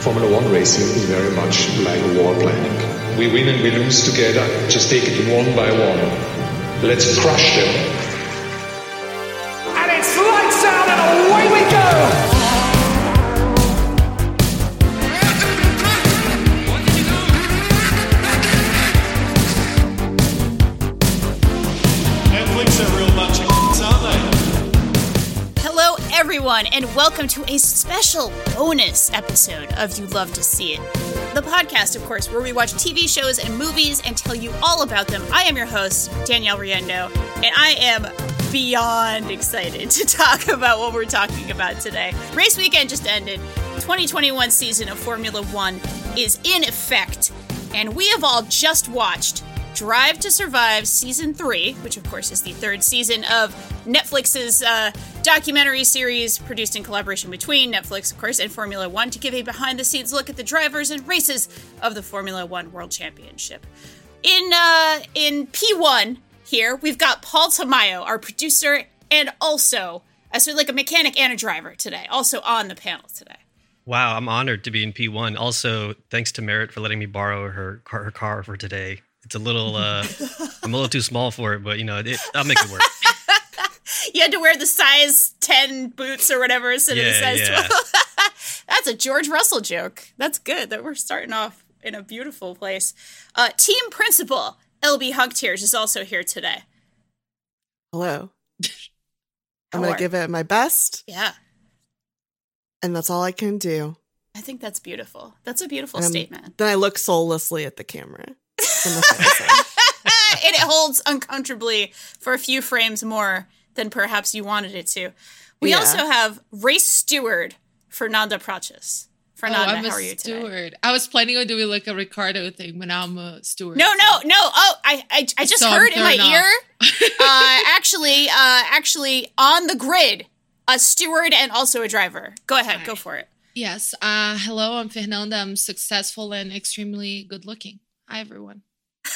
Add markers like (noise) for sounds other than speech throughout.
Formula One racing is very much like war planning. We win and we lose together. Just take it one by one. Let's crush them. And it's lights out and away we go! Everyone, and welcome to a special bonus episode of You Love to See It. The podcast, of course, where we watch TV shows and movies and tell you all about them. I am your host, Danielle Riendeau, and I am beyond excited to (laughs) talk about what we're talking about today. Race weekend just ended. 2021 season of Formula One is in effect, and we have all just watched Drive to Survive Season 3, which of course is the third season of Netflix's uh, documentary series produced in collaboration between Netflix, of course, and Formula One to give a behind the scenes look at the drivers and races of the Formula One World Championship. In, uh, in P1 here, we've got Paul Tamayo, our producer, and also uh, so like a mechanic and a driver today, also on the panel today. Wow, I'm honored to be in P1. Also, thanks to Merritt for letting me borrow her car, her car for today. It's a little, uh, (laughs) I'm a little too small for it, but you know, it, I'll make it work. (laughs) (laughs) You had to wear the size 10 boots or whatever instead of the size yeah. 12. (laughs) That's a George Russell joke. That's good that we're starting off in a beautiful place. Uh, team principal LB Hugtears is also here today. Hello. (laughs) I'm going to give it my best, Yeah, and that's all I can do. I think that's beautiful. That's a beautiful Um, statement. Then I look soullessly at the camera. From the fan side. and it holds uncomfortably for a few frames more than perhaps you wanted it to. We Yeah. also have race steward Fernanda Prates. Oh, Fernanda, I'm a how are you today? steward. I was planning on doing like a Ricciardo thing, but now I'm a steward. No, no, no. Oh, I, I, I just So heard in my thrown ear. (laughs) uh, actually, uh, actually, on the grid, a steward and also a driver. Go ahead, go for it. Yes. Uh, hello, I'm Fernanda. I'm successful and extremely good looking. Hi, everyone. (laughs)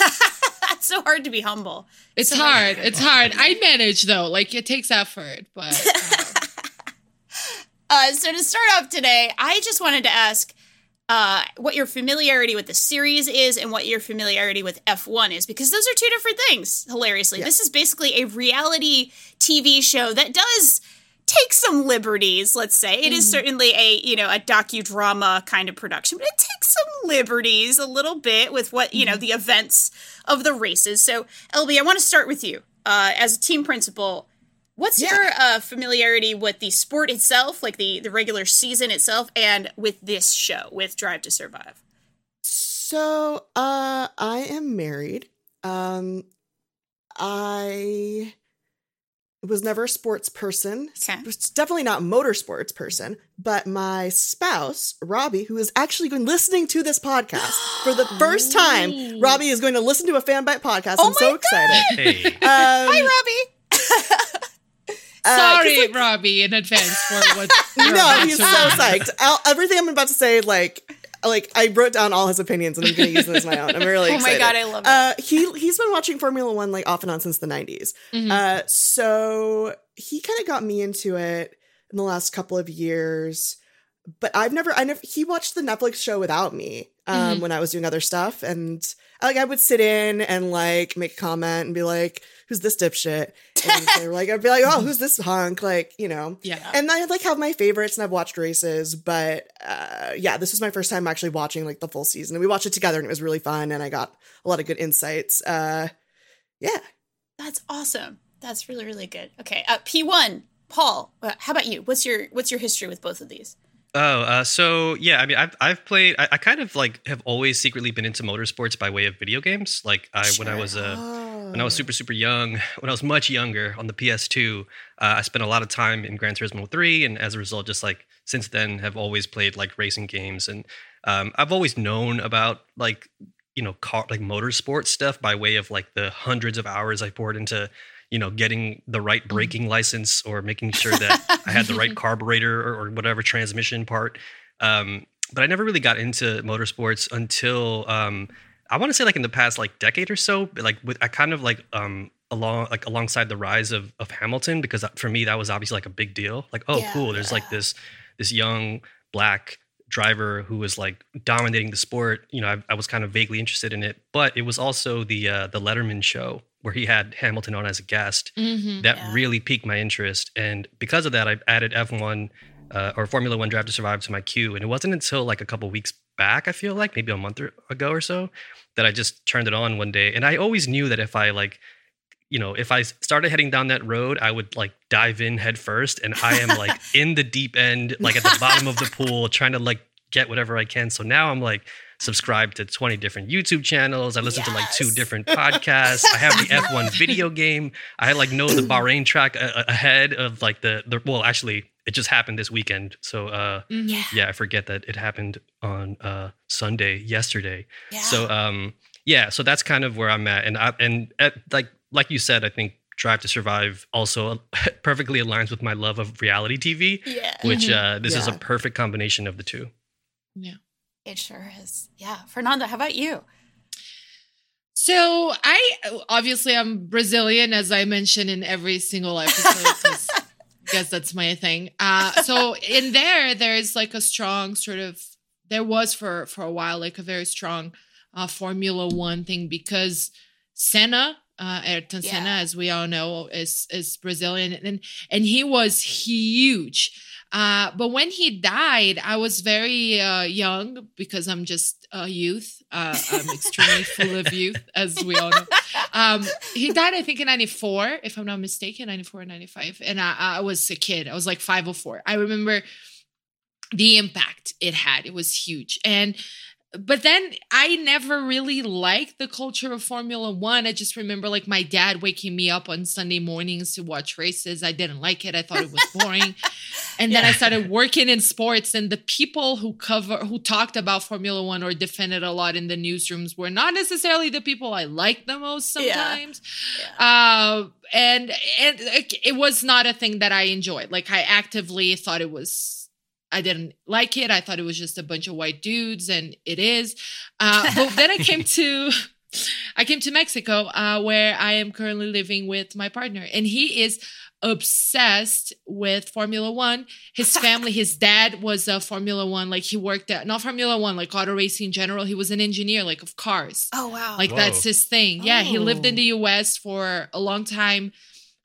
It's so hard to be humble. It's So hard. It's hard. I manage though. Like it takes effort, but uh, (laughs) Uh, so to start off today, I just wanted to ask uh, what your familiarity with the series is and what your familiarity with F1 is, because those are two different things. Hilariously, Yeah. this is basically a reality TV show that does take some liberties. Let's say it is certainly a you know a docudrama kind of production, but it takes some liberties a little bit with what you know the events of the races. So, LB, I want to start with you uh, as a team principal. What's Yeah. your uh, familiarity with the sport itself, like the the regular season itself, and with this show, with Drive to Survive? so, uh, I am married. Um, I was never a sports person. Okay. S- Definitely not a motorsports person. But my spouse, Robbie, who is actually going listening to this podcast (gasps) for the first time, Robbie is going to listen to a Fanbyte podcast. Oh I'm so my excited. Hey, Um, Hi, Robbie. (laughs) (laughs) uh, 'cause, sorry, like, Robbie, in advance for what. (laughs) you're no, he's to so psyched. I'll, everything I'm about to say, like, like I wrote down all his opinions and I'm going to use them as my own. I'm really excited. (laughs) Oh my. God, I love it. Uh, he he's been watching Formula One like off and on since the 90s. Mhm. Uh, so he kind of got me into it in the last couple of years. But I've never, I never. He watched the Netflix show without me um, Mhm. when I was doing other stuff, and like I would sit in and like make a comment and be like, "Who's this dipshit?" (laughs) And they were like, I'd be like, "Oh, who's this hunk?" Like, you know. Yeah. And I like have my favorites and I've watched races, but uh, yeah, this was my first time actually watching like the full season. And we watched it together and it was really fun and I got a lot of good insights. Uh, yeah. That's awesome. That's really really good. Okay, uh, P one, Paul. Uh, how about you? What's your what's your history with both of these? Oh, uh, so yeah, I mean, I've I've played. I, I kind of like have always secretly been into motorsports by way of video games. Like I when I Sure. was uh, when I was super super young, (laughs) when I was much younger on the PS2, uh, I spent a lot of time in Gran Turismo 3, and as a result, just like since then, have always played like racing games, and um, I've always known about like you know car like motorsport stuff by way of like the hundreds of hours I poured into you know getting the right braking license or making sure that I had the right (laughs) carburetor or, or whatever transmission part. Um, but I never really got into motorsports until um, I want to say like in the past like decade or so. but, Like with I kind of like um along like alongside the rise of of Hamilton because for me that was obviously like a big deal. Like oh Yeah. cool, there's like this this young black driver who was like dominating the sport. You know, I, I was kind of vaguely interested in it, but it was also the uh, the Letterman show where he had Hamilton on as a guest Mhm. that Yeah. really piqued my interest. And because of that, I added F1 uh, or Formula One Drive to Survive to my queue. And it wasn't until like a couple weeks back, I feel like maybe a month or- ago or so, that I just turned it on one day. And I always knew that if I like, you know, if I started heading down that road, I would like dive in head first. And I am like (laughs) in the deep end, like at the bottom of the pool, trying to like get whatever I can. So now I'm like subscribed to 20 different YouTube channels. I listen to like two different podcasts. I have the (laughs) F1 video game. I like know the Bahrain track a- a- ahead of like the, the well, actually, it just happened this weekend. So uh Mhm. Yeah. yeah, I forget that it happened on uh Sunday yesterday. Yeah. So um yeah, so that's kind of where I'm at and I and at, like like you said, I think Drive to Survive also (laughs) perfectly aligns with my love of reality TV, yeah. which Mhm. uh this is a perfect combination of the two. Yeah. It sure is. Yeah. Fernanda, how about you? So I obviously I'm Brazilian, as I mentioned in every single episode. (laughs) I guess that's my thing. Uh, so in there, there's like a strong sort of there was for for a while like a very strong uh, Formula One thing because Senna, uh, Ayrton Senna, Yeah. as we all know, is is Brazilian and and he was huge. Uh, but when he died, I was very uh, young because I'm just a youth. Uh, I'm extremely (laughs) full of youth, as we all know. Um, he died, I think, in 94, if I'm not mistaken, 94 or 95. And I, I was a kid. I was like 504. I remember the impact it had. It was huge. And but then I never really liked the culture of Formula One. I just remember like my dad waking me up on Sunday mornings to watch races. I didn't like it. I thought it was (laughs) boring. and then I started working in sports, and the people who cover who talked about Formula One or defended a lot in the newsrooms were not necessarily the people I liked the most Yeah. sometimes. Uh, and and it was not a thing that I enjoyed. Like I actively thought it was I didn't like it. I thought it was just a bunch of white dudes, and it is. Uh, but then I came to, (laughs) I came to Mexico, uh, where I am currently living with my partner, and he is obsessed with Formula One. His family, his (laughs) dad was a Formula One, like he worked at not Formula One, like auto racing in general. He was an engineer, like of cars. Oh wow. Like Whoa. that's his thing. Yeah, he lived in Oh. the US for a long time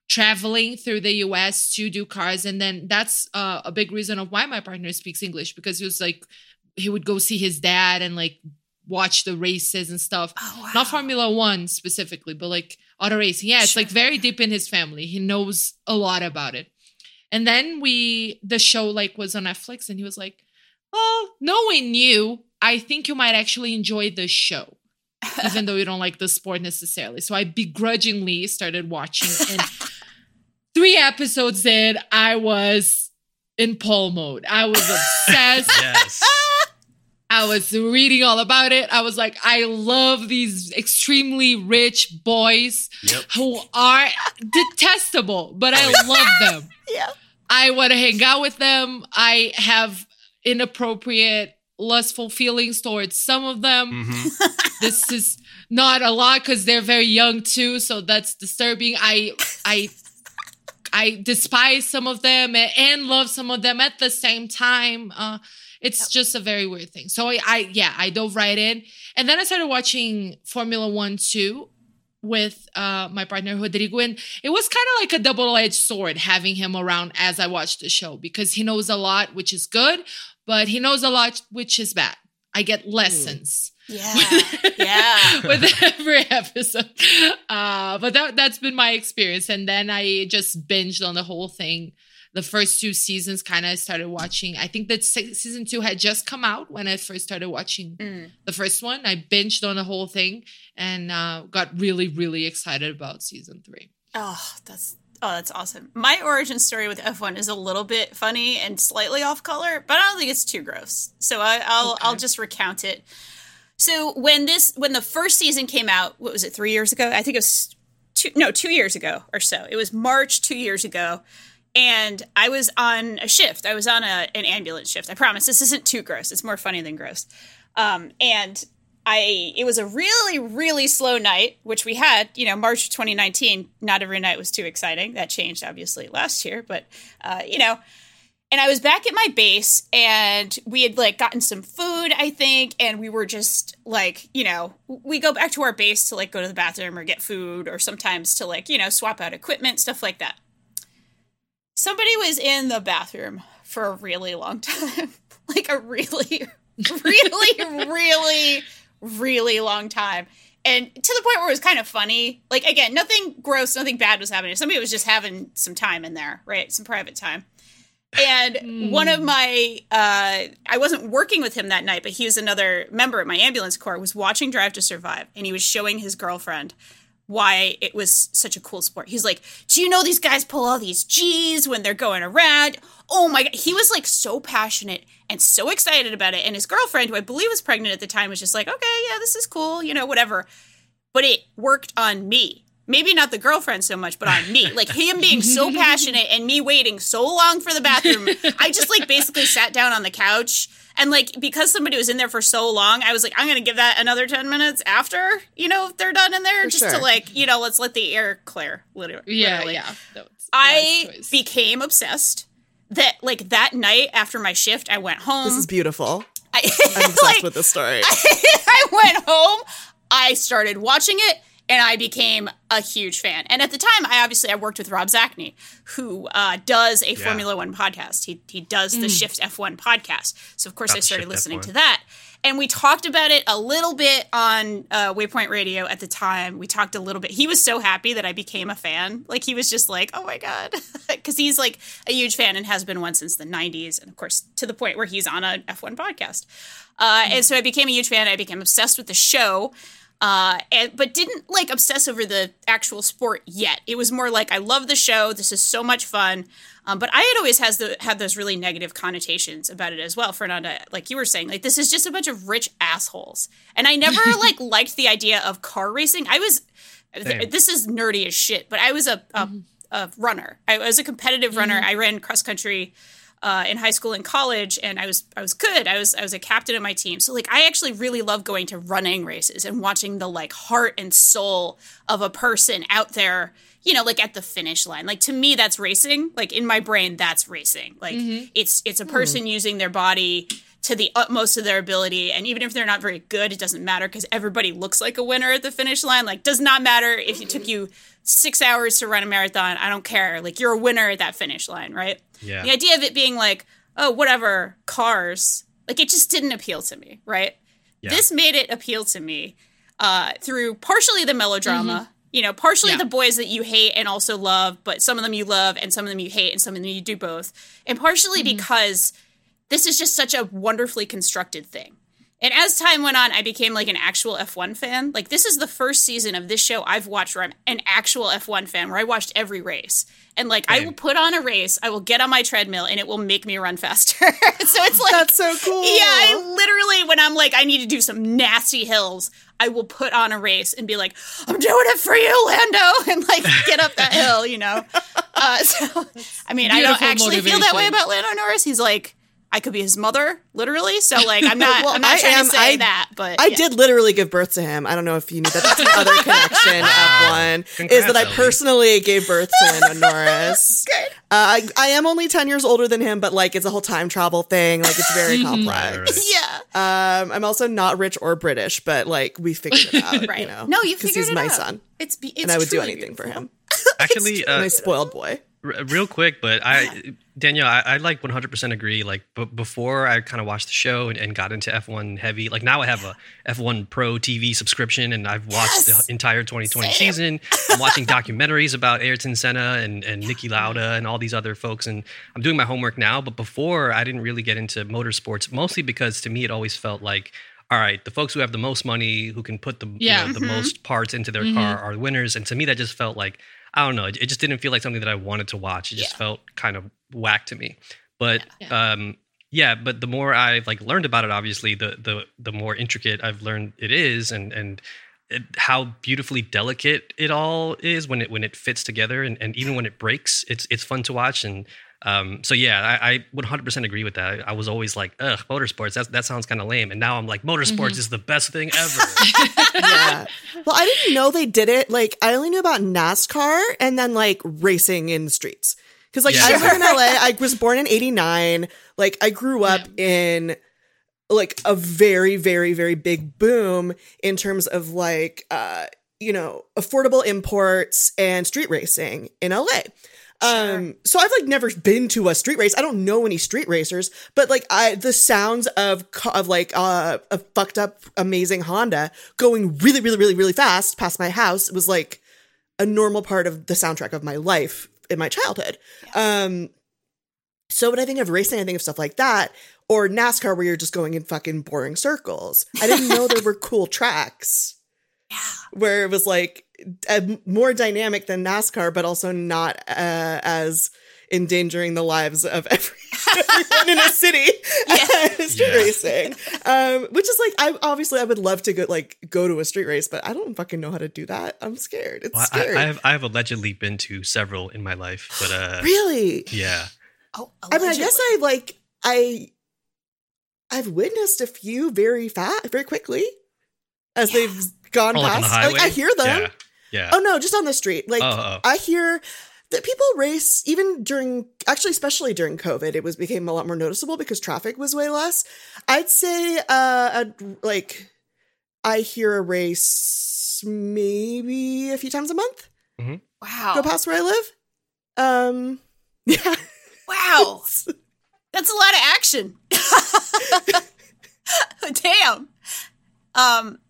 traveling through the US to do cars and then that's uh, a big reason of why my partner speaks English because he was like he would go see his dad and like watch the races and stuff. oh, wow. Not Formula 1 specifically, but like auto racing. Yeah, it's like very deep in his family. He knows a lot about it. And then we the show like was on Netflix and he was like, "Well, knowing you, I think you might actually enjoy the show." even though you don't like the sport necessarily. So I begrudgingly started watching and (laughs) three episodes in, I was in Paul mode. I was (laughs) obsessed. Yes. I was reading all about it. I was like, I love these extremely rich boys yep. who are detestable, but I love them. (laughs) Yeah. I want to hang out with them. I have inappropriate, lustful feelings towards some of them. Mhm. (laughs) this is not a lot because they're very young too, so that's disturbing. I I I despise some of them and, love some of them at the same time. Uh, it's just a very weird thing. So I, I yeah, I dove right in, and then I started watching Formula One two with uh, my partner Rodrigo, and it was kind of like a double edged sword having him around as I watched the show because he knows a lot, which is good, but he knows a lot, which is bad. I get lessons Yeah. (laughs) Yeah. with every episode. Uh, but that that's been my experience, and then I just binged on the whole thing. The first two seasons, kind of started watching. I think that se- season two had just come out when I first started watching Mm. the first one. I binged on the whole thing and uh, got really, really excited about season three. Oh, that's oh, that's awesome. My origin story with F1 is a little bit funny and slightly off color, but I don't think it's too gross. So I, I'll Okay. I'll just recount it. So when this when the first season came out, what was it? Three years ago? I think it was two no two years ago or so. It was March two years ago. And I was on a shift. I was on a, an ambulance shift. I promise this isn't too gross. It's more funny than gross. Um, and I it was a really really slow night, which we had. You know, March 2019. Not every night was too exciting. That changed obviously last year, but uh, you know. and I was back at my base and we had like gotten some food, I think, and we were just like, you know, we go back to our base to like go to the bathroom or get food or sometimes to like, you know, swap out equipment, stuff like that. Somebody was in the bathroom for a really long (laughs) time. like a really, (laughs) really, really, really long time. And to the point where it was kind of funny. Like, again, nothing gross, nothing bad was happening. Somebody was just having some time in there, right? Some private time. And Mm. one of my, uh, I wasn't working with him that night, but he was another member of my ambulance corps, was watching Drive to Survive, and he was showing his girlfriend why it was such a cool sport. He's like, "Do you know these guys pull all these G's when they're going around?" Oh my god, he was like so passionate and so excited about it. And his girlfriend, who I believe was pregnant at the time, was just like, "Okay, yeah, this is cool, you know, whatever." But it worked on me. Maybe not the girlfriend so much, but on me. Like him being so (laughs) passionate and me waiting so long for the bathroom. I just like basically sat down on the couch and like because somebody was in there for so long, I was like, I'm gonna give that another ten minutes after, you know, if they're done in there, For just to like, you know, let's let the air clear. Literally. Yeah, literally. yeah. I choice. became obsessed. That like that night after my shift, I went home. This is beautiful. I, I'm (laughs) obsessed like, with this story. (laughs) I went home, I started watching it, and I became a huge fan. And at the time, I obviously I worked with Rob Zacny, who uh, does a Formula One podcast. He he does the Shift F1 podcast. So of course, Got I started Shift listening F1. to that. And we talked about it a little bit on uh, Waypoint Radio at the time. We talked a little bit. He was so happy that I became a fan. Like he was just like, "Oh my god," (laughs) because he's like a huge fan and has been one since the '90s, and of course to the point where he's on a F1 podcast. Uh, and so I became a huge fan. I became obsessed with the show, uh, and but didn't like obsess over the actual sport yet. It was more like I love the show. This is so much fun. Um, but I had always has the had those really negative connotations about it as well, Fernanda. Like you were saying, like this is just a bunch of rich assholes, and I never (laughs) like liked the idea of car racing. I was Same. this is nerdy as shit, but I was a a, a runner. I was a competitive runner. I ran cross country uh, in high school and college, and I was I was good. I was I was a captain of my team. So like I actually really love going to running races and watching the like heart and soul of a person out there. You know, like at the finish line. Like to me, that's racing. Like in my brain, that's racing. Like it's it's a person using their body to the utmost of their ability, and even if they're not very good, it doesn't matter because everybody looks like a winner at the finish line. Like does not matter if it took you six hours to run a marathon. I don't care. Like you're a winner at that finish line, right? Yeah. The idea of it being like, oh, whatever, cars, like it just didn't appeal to me, right? Yeah. This made it appeal to me uh, through partially the melodrama, you know, partially Yeah. the boys that you hate and also love, but some of them you love and some of them you hate and some of them you do both. And partially because this is just such a wonderfully constructed thing. And as time went on, I became like an actual F1 fan. Like this is the first season of this show I've watched where I'm an actual F1 fan, where I watched every race. And like I will put on a race, I will get on my treadmill, and it will make me run faster. (laughs) so it's like That's so cool. yeah, I literally, when I'm like, I need to do some nasty hills, I will put on a race and be like, I'm doing it for you, Lando, (laughs) and like get up that hill, you know? Uh, (laughs) so, I mean, I don't beautiful actually feel that way about Lando Norris. He's like, I could be his mother, literally. So, like, I'm (laughs) not, Well, I'm not I trying am- to say I- that, but I yeah. did literally give birth to him. I don't know if you knew that. That's the other (laughs) connection of one is that I Ellie. personally gave birth to Lando (laughs) Norris. Good. Uh, I, I am only 10 years older than him, but like it's a whole time travel thing. Like it's very complex. Right, right. Yeah. Um, I'm also not rich or British, but like we figured it out. Right. You know? no, you 'Cause figured he's it my out. son. It's, be- it's and I would do truly anything for him. Actually, My uh, spoiled boy. r- real quick, but I, Danielle, I, I like 100% agree. Like, but before I kind of watched the show and, and got into F1 heavy, like now I have a F1 Pro TV subscription and I've watched Yes! the entire 2020 Same. season. I'm watching documentaries about Ayrton Senna and, and Niki Lauda and all these other folks. And I'm doing my homework now. But before, I didn't really get into motorsports, mostly because to me, it always felt like, all right, the folks who have the most money, who can put the, you Yeah. know, the mm-hmm. most parts into their mm-hmm. car are the winners. And to me, that just felt like, I don't know, it, just didn't feel like something that I wanted to watch. It just Yeah. felt kind of whack to me. But Yeah. um yeah, but the more I've like learned about it, obviously, the the the more intricate I've learned it is, and and it, how beautifully delicate it all is when it when it fits together, and, and even when it breaks, it's it's fun to watch. And um, so yeah, I, I would 100% agree with that. I, I was always like, ugh, motorsports. That that sounds kind of lame, and now I'm like, motorsports is the best thing ever. (laughs) yeah. Well, I didn't know they did it. Like, I only knew about NASCAR and then like racing in the streets. Because like Yeah. I live in LA. (laughs) I was born in '89. Like I grew up in like a very, very, very big boom in terms of like uh, you know, affordable imports and street racing in LA. Um, so I've like never been to a street race. I don't know any street racers, but like I the sounds of of like uh, a fucked up amazing Honda going really, really, really, really fast past my house was like a normal part of the soundtrack of my life in my childhood. Um, so when I think of racing, I think of stuff like that, or NASCAR where you're just going in fucking boring circles. I didn't know there (laughs) were cool tracks Yeah. where it was like a, more dynamic than NASCAR, but also not uh, as endangering the lives of (laughs) every, everyone in a city (laughs) (laughs) as street Yeah. racing. Um, which is like, I obviously I would love to go like go to a street race, but I don't fucking know how to do that. I'm scared. It's Well, scary. I have I have allegedly been to several in my life, but uh, really? yeah, Oh, I mean, I guess I like I I've witnessed a few very fast, very quickly as Yeah. they've gone like on past. the highway. Like I hear them. Yeah, yeah. Oh no, just on the street. Like oh. I hear that people race even during actually especially during COVID, it was became a lot more noticeable because traffic was way less. I'd say uh a, like I hear a race maybe a few times a month mm-hmm. wow. go past where I live. Um (laughs) yeah. Wow. That's a lot of action. (laughs) Damn. Um, but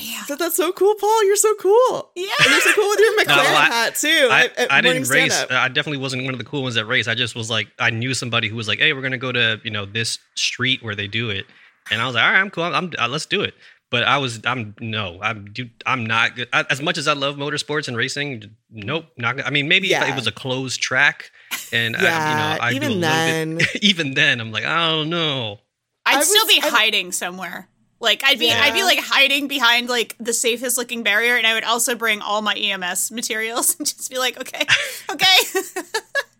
yeah. But that's so cool, Paul. You're so cool. Yeah. And you're so cool with your (laughs) McLaren I- hat too. I, at- at I didn't race. stand-up. I definitely wasn't one of the cool ones that race. I just was like, I knew somebody who was like, "Hey, we're gonna go to you know this street where they do it," and I was like, "All right, I'm cool. I'm, uh, let's do it." But I was, I'm no, I'm, dude, I'm not good. I, as much as I love motorsports and racing, nope, not. good. I mean, maybe if Yeah. it was a closed track, and I, you know, I even do a little then. bit, (laughs) even then, I'm like, I don't know. I'd I still be I- hiding somewhere. Like I'd be I'd be like hiding behind like the safest looking barrier and I would also bring all my EMS materials (laughs) and just be like, okay, (laughs) okay. (laughs)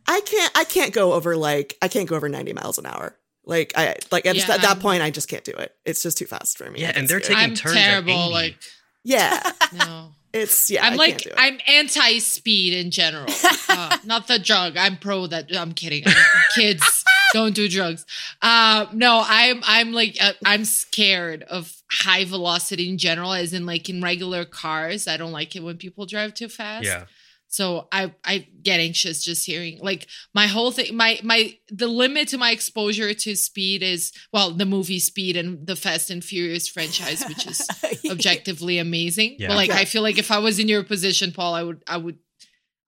I can't. I can't go over like I can't go over 90 miles an hour. Like I like at, Yeah, at that point, I just can't do it. It's just too fast for me. Yeah, and they're taking I'm turns at terrible. 80. Like yeah. no. It's yeah. I'm I like can't do it. I'm anti-speed in general. Uh, not the drug. I'm pro that. I'm kidding. I'm- kids don't do drugs. Uh, no, I'm I'm like uh, I'm scared of high velocity in general, as in like in regular cars. I don't like it when people drive too fast. Yeah, So I I get anxious just hearing like my whole thing my my the limit to my exposure to speed is well the movie Speed and the Fast and Furious franchise which is (laughs) objectively amazing. Yeah. But like Yeah. I feel like if I was in your position Paul I would I would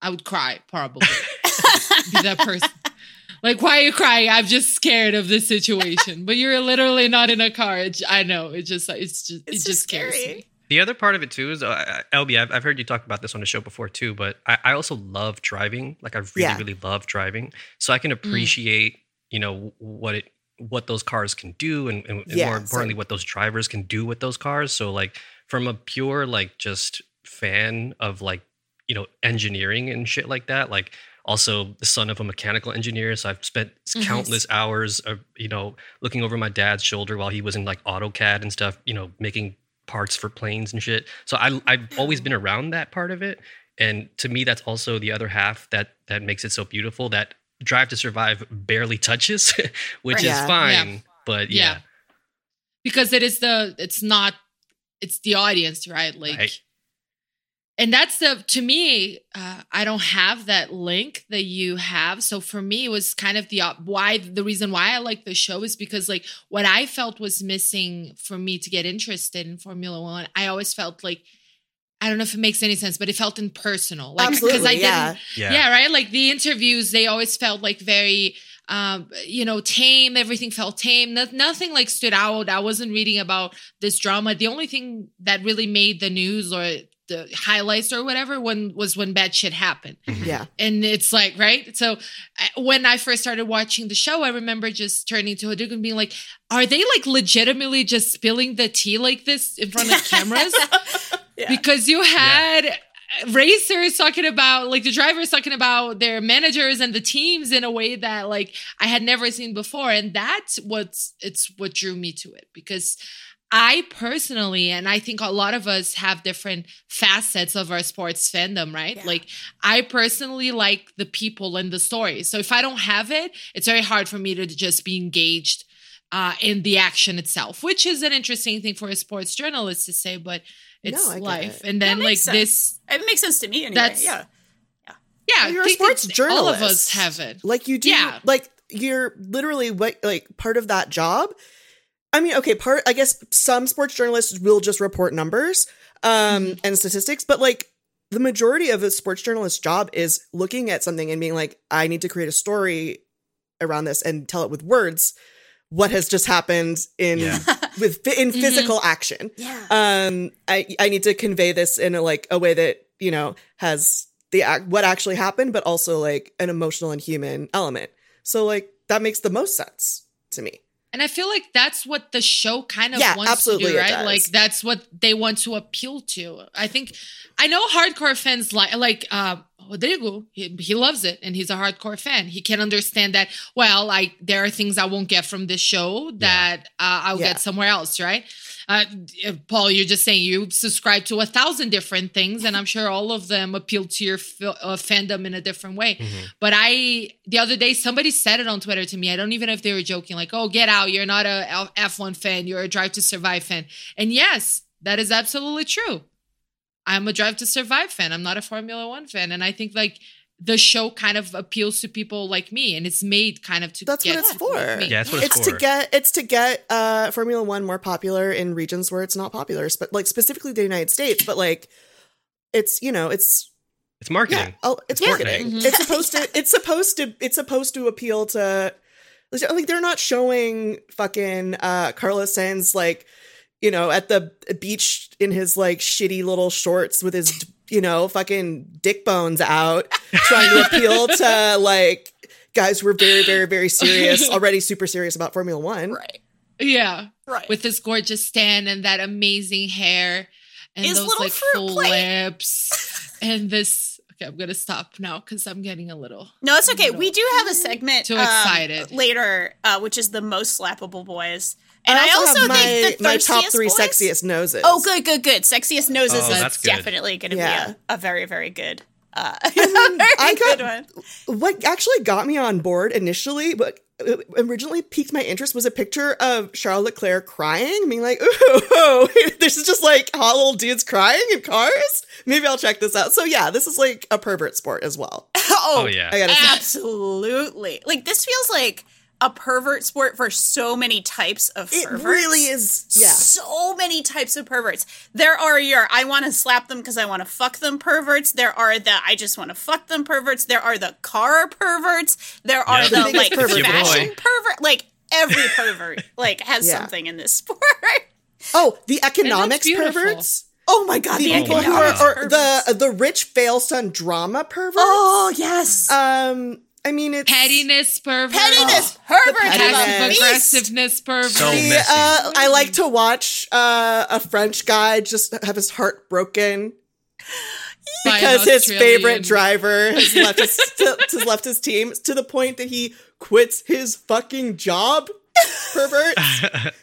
I would cry probably. (laughs) Be that person. Like why are you crying? I'm just scared of this situation. But you're literally not in a car. It, I know. It just it's just It's it just just scares scary. me. The other part of it too is, uh, LB, I've, I've heard you talk about this on the show before too, but I, I also love driving. Like I really, Yeah. really love driving. So I can appreciate, you know, what it, what those cars can do and, and, and Yeah, more importantly, same. what those drivers can do with those cars. So like from a pure, like just fan of like, you know, engineering and shit like that, like also the son of a mechanical engineer. So I've spent Mhm. countless hours of, you know, looking over my dad's shoulder while he was in like AutoCAD and stuff, you know, making parts for planes and shit. So I I've always been around that part of it. And to me that's also the other half that that makes it so beautiful that Drive to Survive barely touches, (laughs) which Right. is Yeah. fine. But yeah. Yeah. because it is the it's not it's the audience right like Right. And that's the to me uh, i don't have that link that you have so for me it was kind of the why the reason why i like the show is because like what i felt was missing for me to get interested in formula one i always felt like i don't know if it makes any sense but it felt impersonal like Absolutely, i yeah. didn't Yeah. yeah. right. Like the interviews, they always felt like very, um, you know, tame. Everything felt tame. No, nothing like stood out. I wasn't reading about this drama. The only thing that really made the news or the highlights or whatever when was when bad shit happened. Mm-hmm. Yeah. and it's like right? So I- when i first started watching the show i remember just turning to Hadouken and being like are they like legitimately just spilling the tea like this in front of cameras? (laughs) Because you had racers talking about like the drivers talking about their managers and the teams in a way that like i had never seen before. And that's what's it's what drew me to it because I personally, and I think a lot of us have different facets of our sports fandom, right? Yeah. Like, I personally like the people and the stories. So if I don't have it, it's very hard for me to just be engaged uh, in the action itself, which is an interesting thing for a sports journalist to say, but it's No, life. it. And then, like, sense. this, It makes sense to me anyway. That's- yeah. yeah, You're I a think sports journalist. All of us have it. Like you do, Yeah. like you're literally what like part of that job. I mean, okay, part I guess some sports journalists will just report numbers um Mm-hmm. and statistics, but like the majority of a sports journalist's job is looking at something and being like, I need to create a story around this and tell it with words what has just happened in Yeah. (laughs) with in Mhm. physical action Yeah. um i i need to convey this in a like a way that you know has the act what actually happened but also like an emotional and human element so like that makes the most sense to me And I feel like that's what the show kind of Yeah, wants to do, right? Like that's what they want to appeal to. I think I know hardcore fans like like uh Rodrigo, he, he loves it and he's a hardcore fan. He can understand that, well, like there are things I won't get from this show that uh, I'll Yeah. get somewhere else, right? Uh, Paul, you're just saying you subscribe to a thousand different things, and I'm sure all of them appeal to your f- uh, fandom in a different way. Mhm. But I, the other day, somebody said it on Twitter to me. I don't even know if they were joking, like, oh, get out. You're not a F- F1 fan. You're a Drive to Survive fan. And yes, that is absolutely true. I'm a Drive to Survive fan. I'm not a Formula One fan. And I think like the show kind of appeals to people like me and it's made kind of to that's what it's for like me. Yeah, that's what it's it's to get it's to get uh formula one more popular in regions where it's not popular but like specifically the united states but like it's you know it's It's marketing. Yeah, oh, it's Yeah. marketing. Mhm. It's supposed to. (laughs) It's supposed to. It's supposed to appeal to. Like they're not showing fucking uh Carlos Sainz like, you know, at the beach in his like shitty little shorts with his you know fucking dick bones out, trying to appeal to (laughs) like guys who are very very very serious (laughs) already super serious about Formula One. Right. Yeah. Right. With this gorgeous stand and that amazing hair and His those little like full plate. lips (laughs) and this. Okay, I'm going to stop now because I'm getting a little. No, it's okay. We do have a segment Too um, excited. later, uh, which is the most slappable boys. And I I also, also, have my, think the my top three boys- sexiest noses. Oh, good, good, good. Sexiest noses Oh, is that's definitely going to Yeah. be a, a very, very good, uh, (laughs) (laughs) very I got- good one. what actually got me on board initially, but uh, originally piqued my interest was a picture of Charles Leclerc crying, being like, "Ooh, (laughs) this is just like hot little dudes crying in cars." Maybe I'll check this out. So yeah, this is like a pervert sport as well. Oh, Oh, yeah. I gotta say. absolutely. Like this feels like a pervert sport for so many types of It perverts. really is. Yeah, So many types of perverts. There are your I want to slap them because I want to fuck them perverts. There are the I just want to fuck them perverts. There are the car perverts. There are Yeah. the, The like pervert. fashion pervert. Like every pervert like has Yeah. something in this (laughs) sport. Oh, the economics perverts. Oh my god, The the, people who economics are the the rich fail son drama perverts. Oh yes. Um, I mean it's Pettiness pervert. pettiness, the pervert, pettiness. Passive aggressiveness pervert. So The, messy. uh, I like to watch uh, a French guy just have his heart broken because his favorite driver has left his (laughs) has left his team to the point that he quits his fucking job. Pervert. (laughs)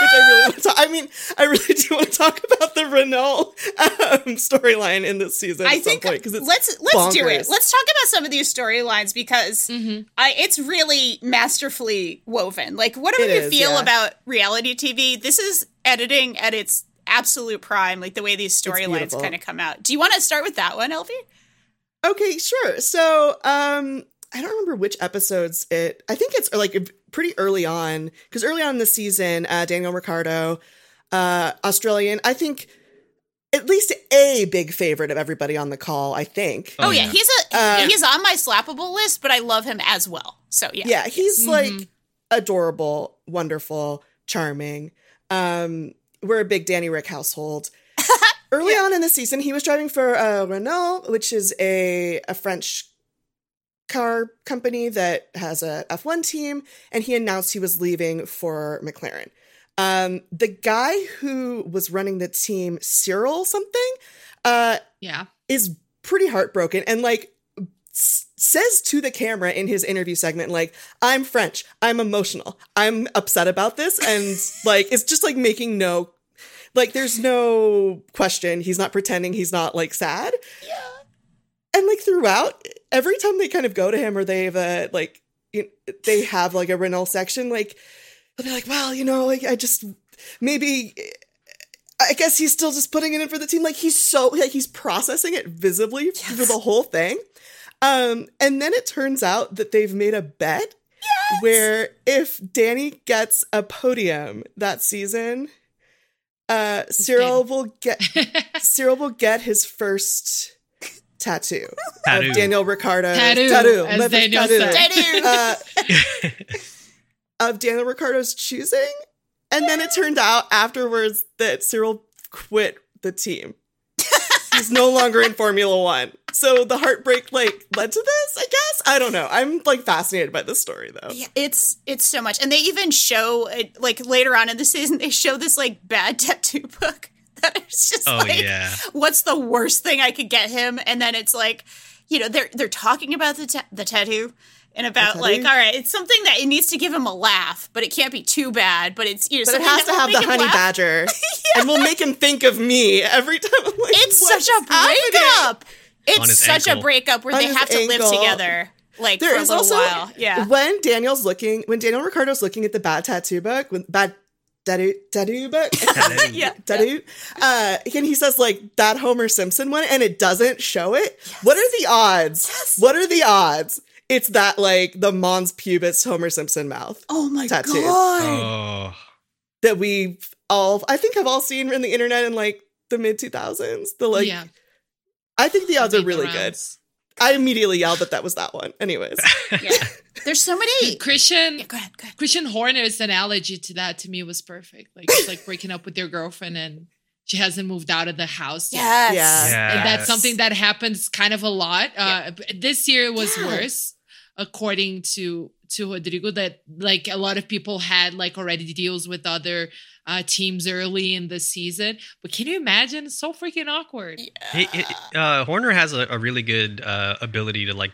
Which I really want to talk. I mean, I really (laughs) do want to talk about the Renault um, storyline in this season. I at think some point, 'cause it's let's let's do it. Let's talk about some of these storylines because Mhm. I, it's really masterfully woven. Like, whatever It you is, feel yeah. about reality TV, this is editing at its absolute prime. Like the way these storylines kind of come out. Do you want to start with that one, LB? Okay, sure. So, um, I don't remember which episodes it. I think it's like pretty early on because early on in the season, uh, Daniel Ricciardo, uh, Australian. I think at least a big favorite of everybody on the call. I think. Oh, Oh, yeah. yeah. he's a Uh, he's on my slappable list, but I love him as well. So yeah, yeah, he's Mhm. like adorable, wonderful, charming. Um, we're a big Danny Rick household. (laughs) Early on in the season, he was driving for uh, Renault, which is a a French car company that has a F1 team, and he announced he was leaving for McLaren. Um, the guy who was running the team, Cyril something, uh, Yeah. is pretty heartbroken and like s- says to the camera in his interview segment, like, I'm French, I'm emotional, I'm upset about this. And (laughs) like, it's just like making no, like, there's no question. He's not pretending he's not like sad. Yeah. And like throughout, every time they kind of go to him or they have a, like, you they have like a Renault section, like, they'll be like, well, you know, like, I just, maybe I guess he's still just putting it in for the team. Like he's so like he's processing it visibly for the whole thing. Um, and then it turns out that they've made a bet where if Danny gets a podium that season, uh, Cyril will get (laughs) Cyril will get his first (laughs) tattoo, Tattoo. of Daniel Ricciardo Tattoo, as my first Daniel said. Tattoo. Uh, of Daniel Ricciardo's choosing. And then it turned out afterwards that Cyril quit the team. (laughs) He's no longer in Formula One. So the heartbreak like led to this, I guess. I don't know. I'm like fascinated by this story though. Yeah, it's it's so much, and they even show it like later on in the season. They show this like bad (laughs) tattoo book (laughs) that is just Oh, like, yeah. what's the worst thing I could get him? And then it's like, you know, they're they're talking about the ta- the tattoo and about tattoo? like, all right, it's something that it needs to give him a laugh, but it can't be too bad. But it's you know, But it has to have the honey laugh. badger. (laughs) And we'll make him think of me every time. Like, It's such a happening?" breakup. On It's his such a ankle. breakup where On they have to live together. Like There for a little also while, yeah. when Daniel's looking when Daniel Ricciardo's looking at the bad tattoo book, when bad tattoo tattoo book. Tattoo. (laughs) Yeah. tattoo. Uh, and he says like that Homer Simpson one, and it doesn't show it. What are the odds? What are the odds? It's that like the Mons Pubis Homer Simpson mouth Oh my tattoo. god. Oh, that we all I think have all seen on the internet in like the mid two thousands. The like yeah. I think the odds are Made the really good. Rounds. I immediately yelled that that was that one. Anyways, (laughs) Yeah. There's so many. Christian Yeah, go ahead, go ahead. Christian Horner's analogy to that to me was perfect. Like it's like breaking up with your girlfriend and she hasn't moved out of the house yet. Yes. Yeah. yeah. And that's something that happens kind of a lot. Uh, b- This year it was Yeah. worse, according to to Rodrigo. That like a lot of people had like already deals with other uh, teams early in the season. But can you imagine? It's so freaking awkward. He, he- uh, Horner has a, a really good uh, ability to like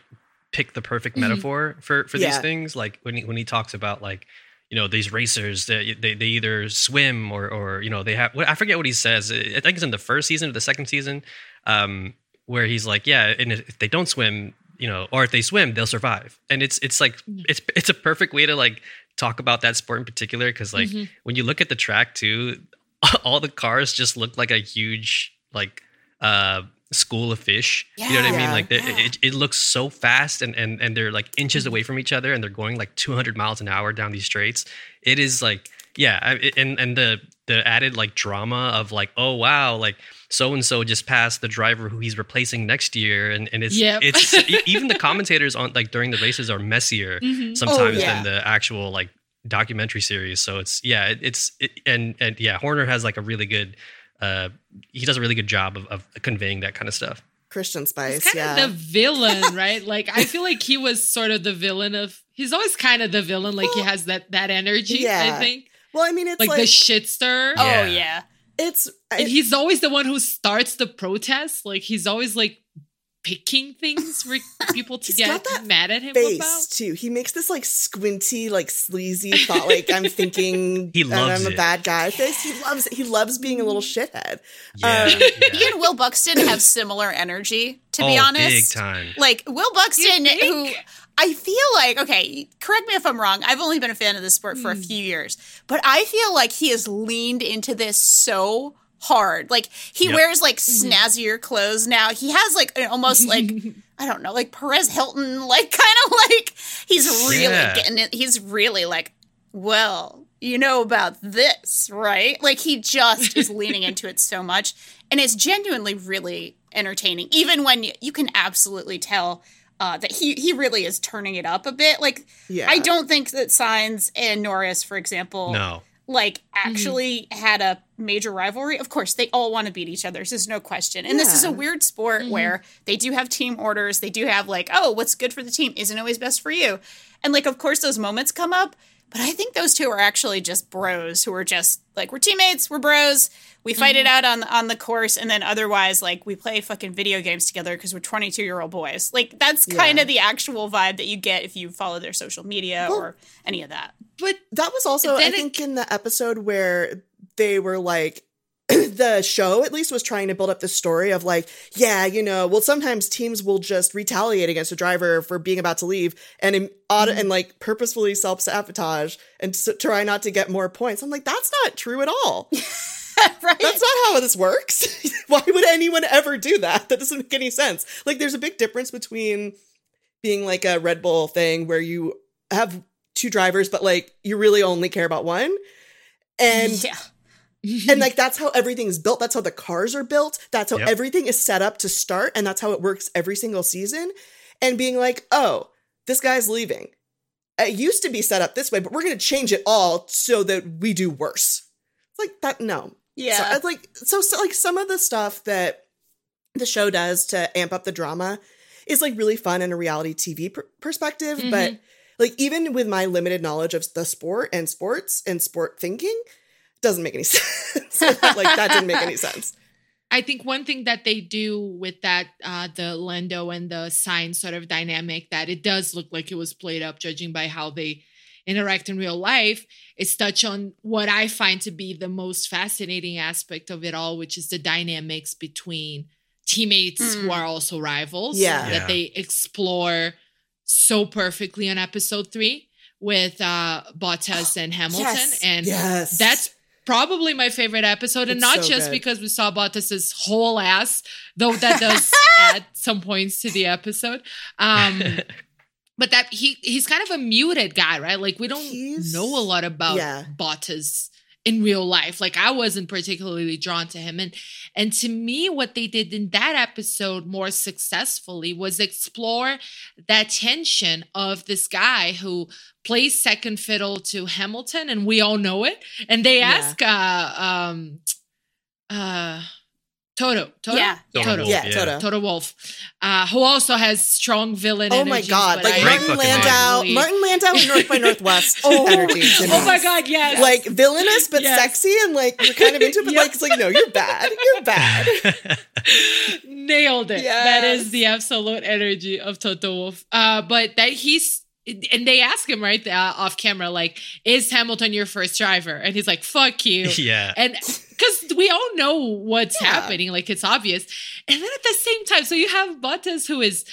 pick the perfect Mhm. metaphor for for Yeah. these things. Like when he, when he talks about like you know these racers they, they they either swim or or you know they have I forget what he says. I think it's in the first season or the second season, um, where he's like, yeah, and if they don't swim, you know, or if they swim, they'll survive. And it's it's like it's it's a perfect way to like talk about that sport in particular because like Mhm. when you look at the track too, (laughs) all the cars just look like a huge like uh school of fish. You know what I mean? Yeah. Like Yeah. it, it looks so fast and and and they're like inches away from each other and they're going like 200 miles an hour down these straights. It is like yeah, I, it- and and the the added like drama of like oh wow like so and so just passed the driver who he's replacing next year and and it's Yep. it's (laughs) even the commentators on like during the races are messier Mhm. sometimes yeah. than the actual like documentary series. So it's yeah, it, it's it, and and yeah, Horner has like a really good. Uh, he does a really good job of, of conveying that kind of stuff. Christian Spice, He's kind yeah. of the villain, (laughs) right? Like I feel like he was sort of the villain of. He's always kind of the villain. Like he has that that energy. yeah. I think well, I mean, it's like, like, the shit stir. Oh Yeah. Yeah. it's and he's always the one who starts the protest. Like he's always like picking things for (laughs) people to get that mad at him face about. too. He makes this like squinty, like sleazy thought, like I'm thinking (laughs) He that loves I'm a bad guy face. He loves it. He loves being a little shithead. Yeah, Um, yeah. He and Will Buxton have similar energy, to be Oh, honest. big time. Like Will Buxton, who I feel like, okay, correct me if I'm wrong. I've only been a fan of this sport for a hmm. few years, but I feel like he has leaned into this so hard. Like he Yep. wears like mm-hmm. snazzier clothes now. He has like an almost like (laughs) I don't know, like Perez Hilton, like (laughs) kind of like he's really Yeah. getting it. He's really like, well, you know about this, right? Like he just is (laughs) leaning into it so much, and it's genuinely really entertaining. Even when you, you can absolutely tell uh, that he he really is turning it up a bit. Like Yeah. I don't think that Sainz and Norris, for example, No, like actually had a major rivalry. Of course, they all want to beat each other. So there's no question. And this is a weird sport where they do have team orders. They do have like, oh, what's good for the team isn't always best for you. And like, of course, those moments come up. But I think those two are actually just bros who are just like we're teammates, we're bros. We fight it mm-hmm. out on on the course, and then otherwise, like we play fucking video games together because we're twenty two year old boys. Like that's kind Yeah. of the actual vibe that you get if you follow their social media Well- or any of that. But That was also, I Then it- think, in the episode where they were like, (clears throat) the show at least was trying to build up the story of like, yeah, you know, well, sometimes teams will just retaliate against a driver for being about to leave and in, auto, mm-hmm. and like purposefully self sabotage and s try not to get more points. I'm like, that's not true at all. (laughs) right? That's not how this works. (laughs) Why would anyone ever do that? That doesn't make any sense. Like, there's a big difference between being like a Red Bull thing where you have two drivers, but like you really only care about one. And yeah. And like (laughs) that's how everything's built. That's how the cars are built. That's how Yep. everything is set up to start, and that's how it works every single season. And being like, oh, this guy's leaving. It used to be set up this way, but we're going to change it all so that we do worse. It's like that. No, Yeah. so, like so, so like some of the stuff that the show does to amp up the drama is like really fun in a reality TV per- perspective, but mm-hmm. like even with my limited knowledge of the sport and sports and sport thinking, doesn't make any (laughs) sense. (laughs) like that didn't make any sense. I think one thing that they do with that, uh, the Lando and the Sainz sort of dynamic, that it does look like it was played up, judging by how they interact in real life, is touch on what I find to be the most fascinating aspect of it all, which is the dynamics between teammates who Mm. are also rivals. Yeah. Yeah. That they explore so perfectly on episode three with uh Bottas (gasps) and Hamilton. Yes. And yes, that's probably my favorite episode, and It's not so just good. because we saw Bottas's whole ass, though that does (laughs) add some points to the episode. Um, (laughs) but that he he's kind of a muted guy, right? Like we don't He's- know a lot about yeah. Bottas in real life. Like I wasn't particularly drawn to him, and and to me, what they did in that episode more successfully was explore that tension of this guy who plays second fiddle to Hamilton, and we all know it. And they Yeah. ask, uh, um, uh, Toto, Toto, Yeah. Toto Toto, Wolff, yeah, yeah. Toto. Toto Wolff, uh, who also has strong villain. Oh my god! Like Martin Landau, really- Martin Landau in North by (laughs) Northwest Oh, energy. oh my god, yes, Like villainous but Yes. sexy and like you're kind of into it, but like it's like no, you're bad. You're bad. (laughs) nailed it. That Yes. is the absolute energy of Toto Wolff. Uh, but that he's and they ask him right uh, off camera, like, "Is Hamilton your first driver?" And he's like, "Fuck you." (laughs) yeah. And because we all know what's Yeah. happening, like it's obvious. And then at the same time, so you have Bottas, who is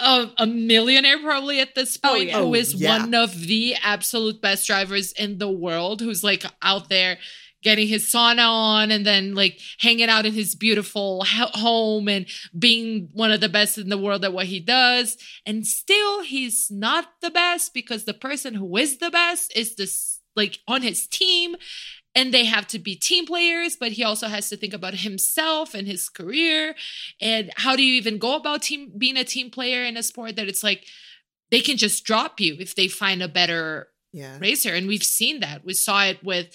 a, a millionaire probably at this Oh, point, yeah. who Oh, yeah. one of the absolute best drivers in the world, who's like out there getting his sauna on and then like hanging out in his beautiful home and being one of the best in the world at what he does. And still, he's not the best because the person who is the best is this like on his team and they have to be team players but he also has to think about himself and his career and how do you even go about team being a team player in a sport that it's like they can just drop you if they find a better Yeah. racer and we've seen that we saw it with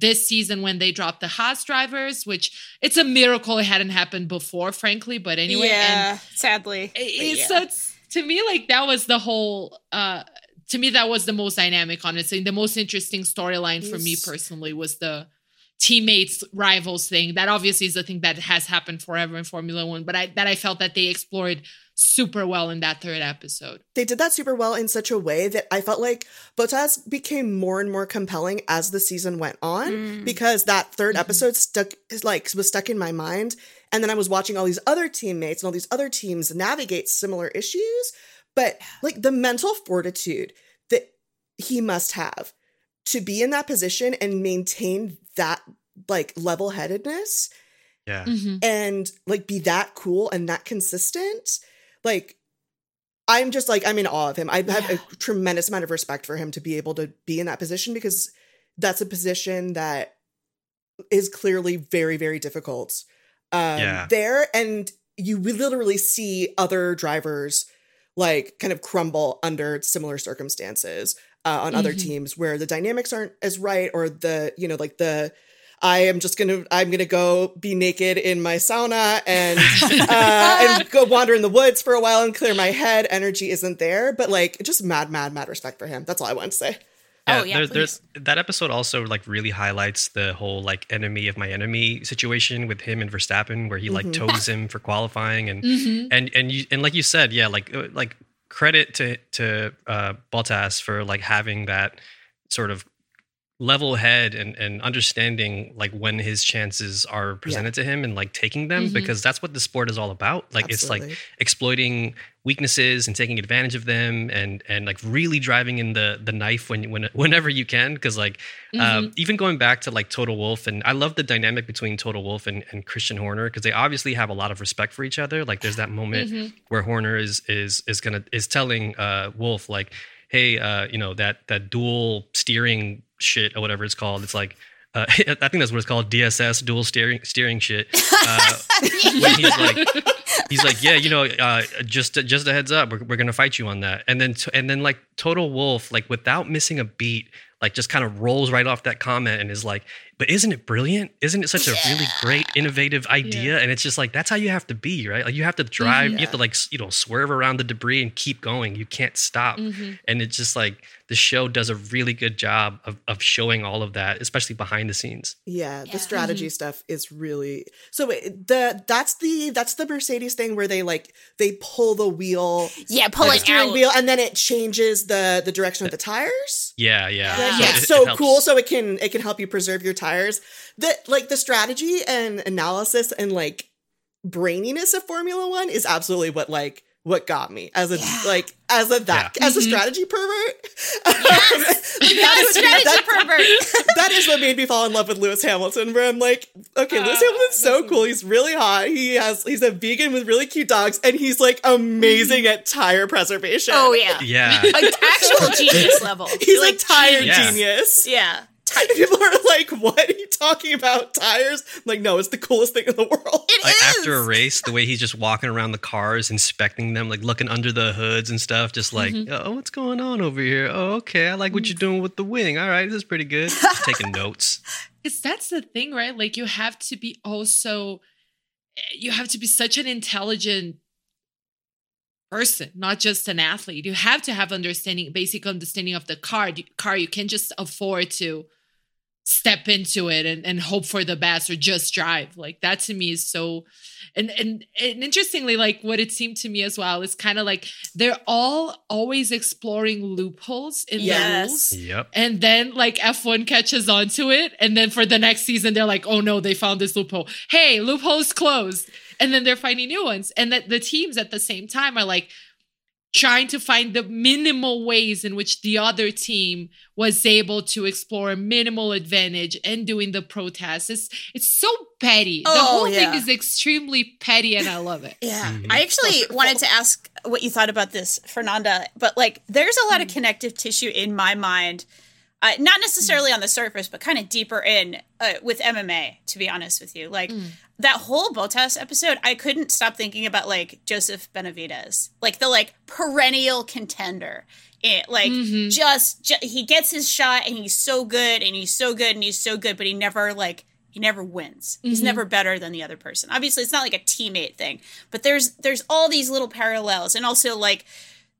this season when they dropped the Haas drivers which it's a miracle it hadn't happened before frankly but anyway and yeah, sadly. it's, Yeah. so it's to me like that was the whole uh to me that was the most dynamic honestly the most interesting storyline for me personally was the teammates rivals thing that obviously is a thing that has happened forever in formula one but i that i felt that they explored super well in that third episode They did that super well in such a way that I felt like Bottas became more and more compelling as the season went on Mm. because that 3rd Mhm. episode stuck like was stuck in my mind and then I was watching all these other teammates and all these other teams navigate similar issues but like the mental fortitude that he must have to be in that position and maintain that like level-headedness yeah. Mm-hmm. and like be that cool and that consistent like i'm just like i'm in awe of him i have Yeah. a tremendous amount of respect for him to be able to be in that position because that's a position that is clearly very very difficult um Yeah. there and you literally see other drivers like kind of crumble under similar circumstances uh, on other Mhm. teams where the dynamics aren't as right or the you know like the I am just gonna I'm gonna go be naked in my sauna and uh, and go wander in the woods for a while and clear my head. Energy isn't there, but like just mad, mad, mad respect for him. That's all I want to say. oh yeah, there- there's that episode also like really highlights the whole like enemy of my enemy situation with him and Verstappen, where he like Mhm. toes him for qualifying, and Mhm. and and you and like you said, yeah, like uh, like credit to to uh, Bottas for like having that sort of level head and and understanding like when his chances are presented to him and like taking them Mhm. because that's what the sport is all about. Like it's like exploiting weaknesses and taking advantage of them and and like really driving in the the knife when when whenever you can because like um, even going back to like Toto Wolff and I love the dynamic between Toto Wolff and, and Christian Horner because they obviously have a lot of respect for each other like there's that moment Mhm. where Horner is is is gonna is telling uh Wolff like hey uh you know that that dual steering shit or whatever it's called. It's like uh, (laughs) I think that's what it's called DSS dual steering steering shit. (laughs) Uh, when he's like he's like yeah you know uh, just just a heads up we're, we're gonna fight you on that. And then and then like Toto Wolff like without missing a beat like just kind of rolls right off that comment and is like but isn't it brilliant isn't it such a really great innovative idea and it's just like that's how you have to be right like you have to drive you have to like you know swerve around the debris and keep going you can't stop Mhm. and it's just like the show does a really good job of, of showing all of that especially behind the scenes Yeah, Yeah. the strategy stuff is really so. wait, The that's the that's the Mercedes thing where they like they pull the wheel, yeah, pull the it steering out. wheel, and then it changes the the direction of the tires. yeah yeah Like, Yeah. it's it- so it cool. So it can it can help you preserve your tires. That like the strategy and analysis and like braininess of Formula One is absolutely what like what got me as a Yeah. like as a that Yeah. as a Mhm. strategy pervert. Yes, Like, that yes, strategy that- pervert. (laughs) that is what made me fall in love with Lewis Hamilton. Where I'm like, okay, Lewis Uh, Hamilton's so cool. He's really hot. He has he's a vegan with really cute dogs, and he's like amazing at tire preservation. Oh yeah, yeah like actual (laughs) genius level. he's like a tire Yeah. genius. Yeah, People are like, "What are you talking about? Tires?" I'm like, no, it's the coolest thing in the world. it like is. after a race, the way he's just walking around the cars, inspecting them, like looking under the hoods and stuff, just like, oh, what's going on over here? Oh, okay, I like what you're doing with the wing. All right, this is pretty good. Just taking (laughs) notes. Because that's the thing, right? Like you have to be also, eh, you have to be such an intelligent person, not just an athlete. You have to have understanding, basic understanding of the car. You- Car, you can't just afford to step into it and, and hope for the best or just drive. Like that to me is so. And, and and interestingly, like what it seemed to me as well is kind of like they're all always exploring loopholes in the rules. Yep. And then like F1 catches onto it. And then for the next season, they're like, oh no, they found this loophole. Hey, loophole's closed. And then they're finding new ones. And that the teams at the same time are like trying to find the minimal ways in which the other team was able to explore a minimal advantage and doing the protests. It's it's so petty. the Oh, whole yeah. thing is extremely petty and I love it. (laughs) Yeah. Mhm. I actually wanted to ask what you thought about this, Fernanda, but like there's a lot of connective tissue in my mind, uh, not necessarily on the surface, but kind of deeper in uh, with MMA, to be honest with you. Like that whole Bottas episode, I couldn't stop thinking about like Joseph Benavidez, like the like perennial contender. It, like Mhm. just, ju- he gets his shot and he's so good and he's so good and he's so good, but he never like he never wins. He's Mhm. never better than the other person. Obviously, it's not like a teammate thing, but there's there's all these little parallels, and also like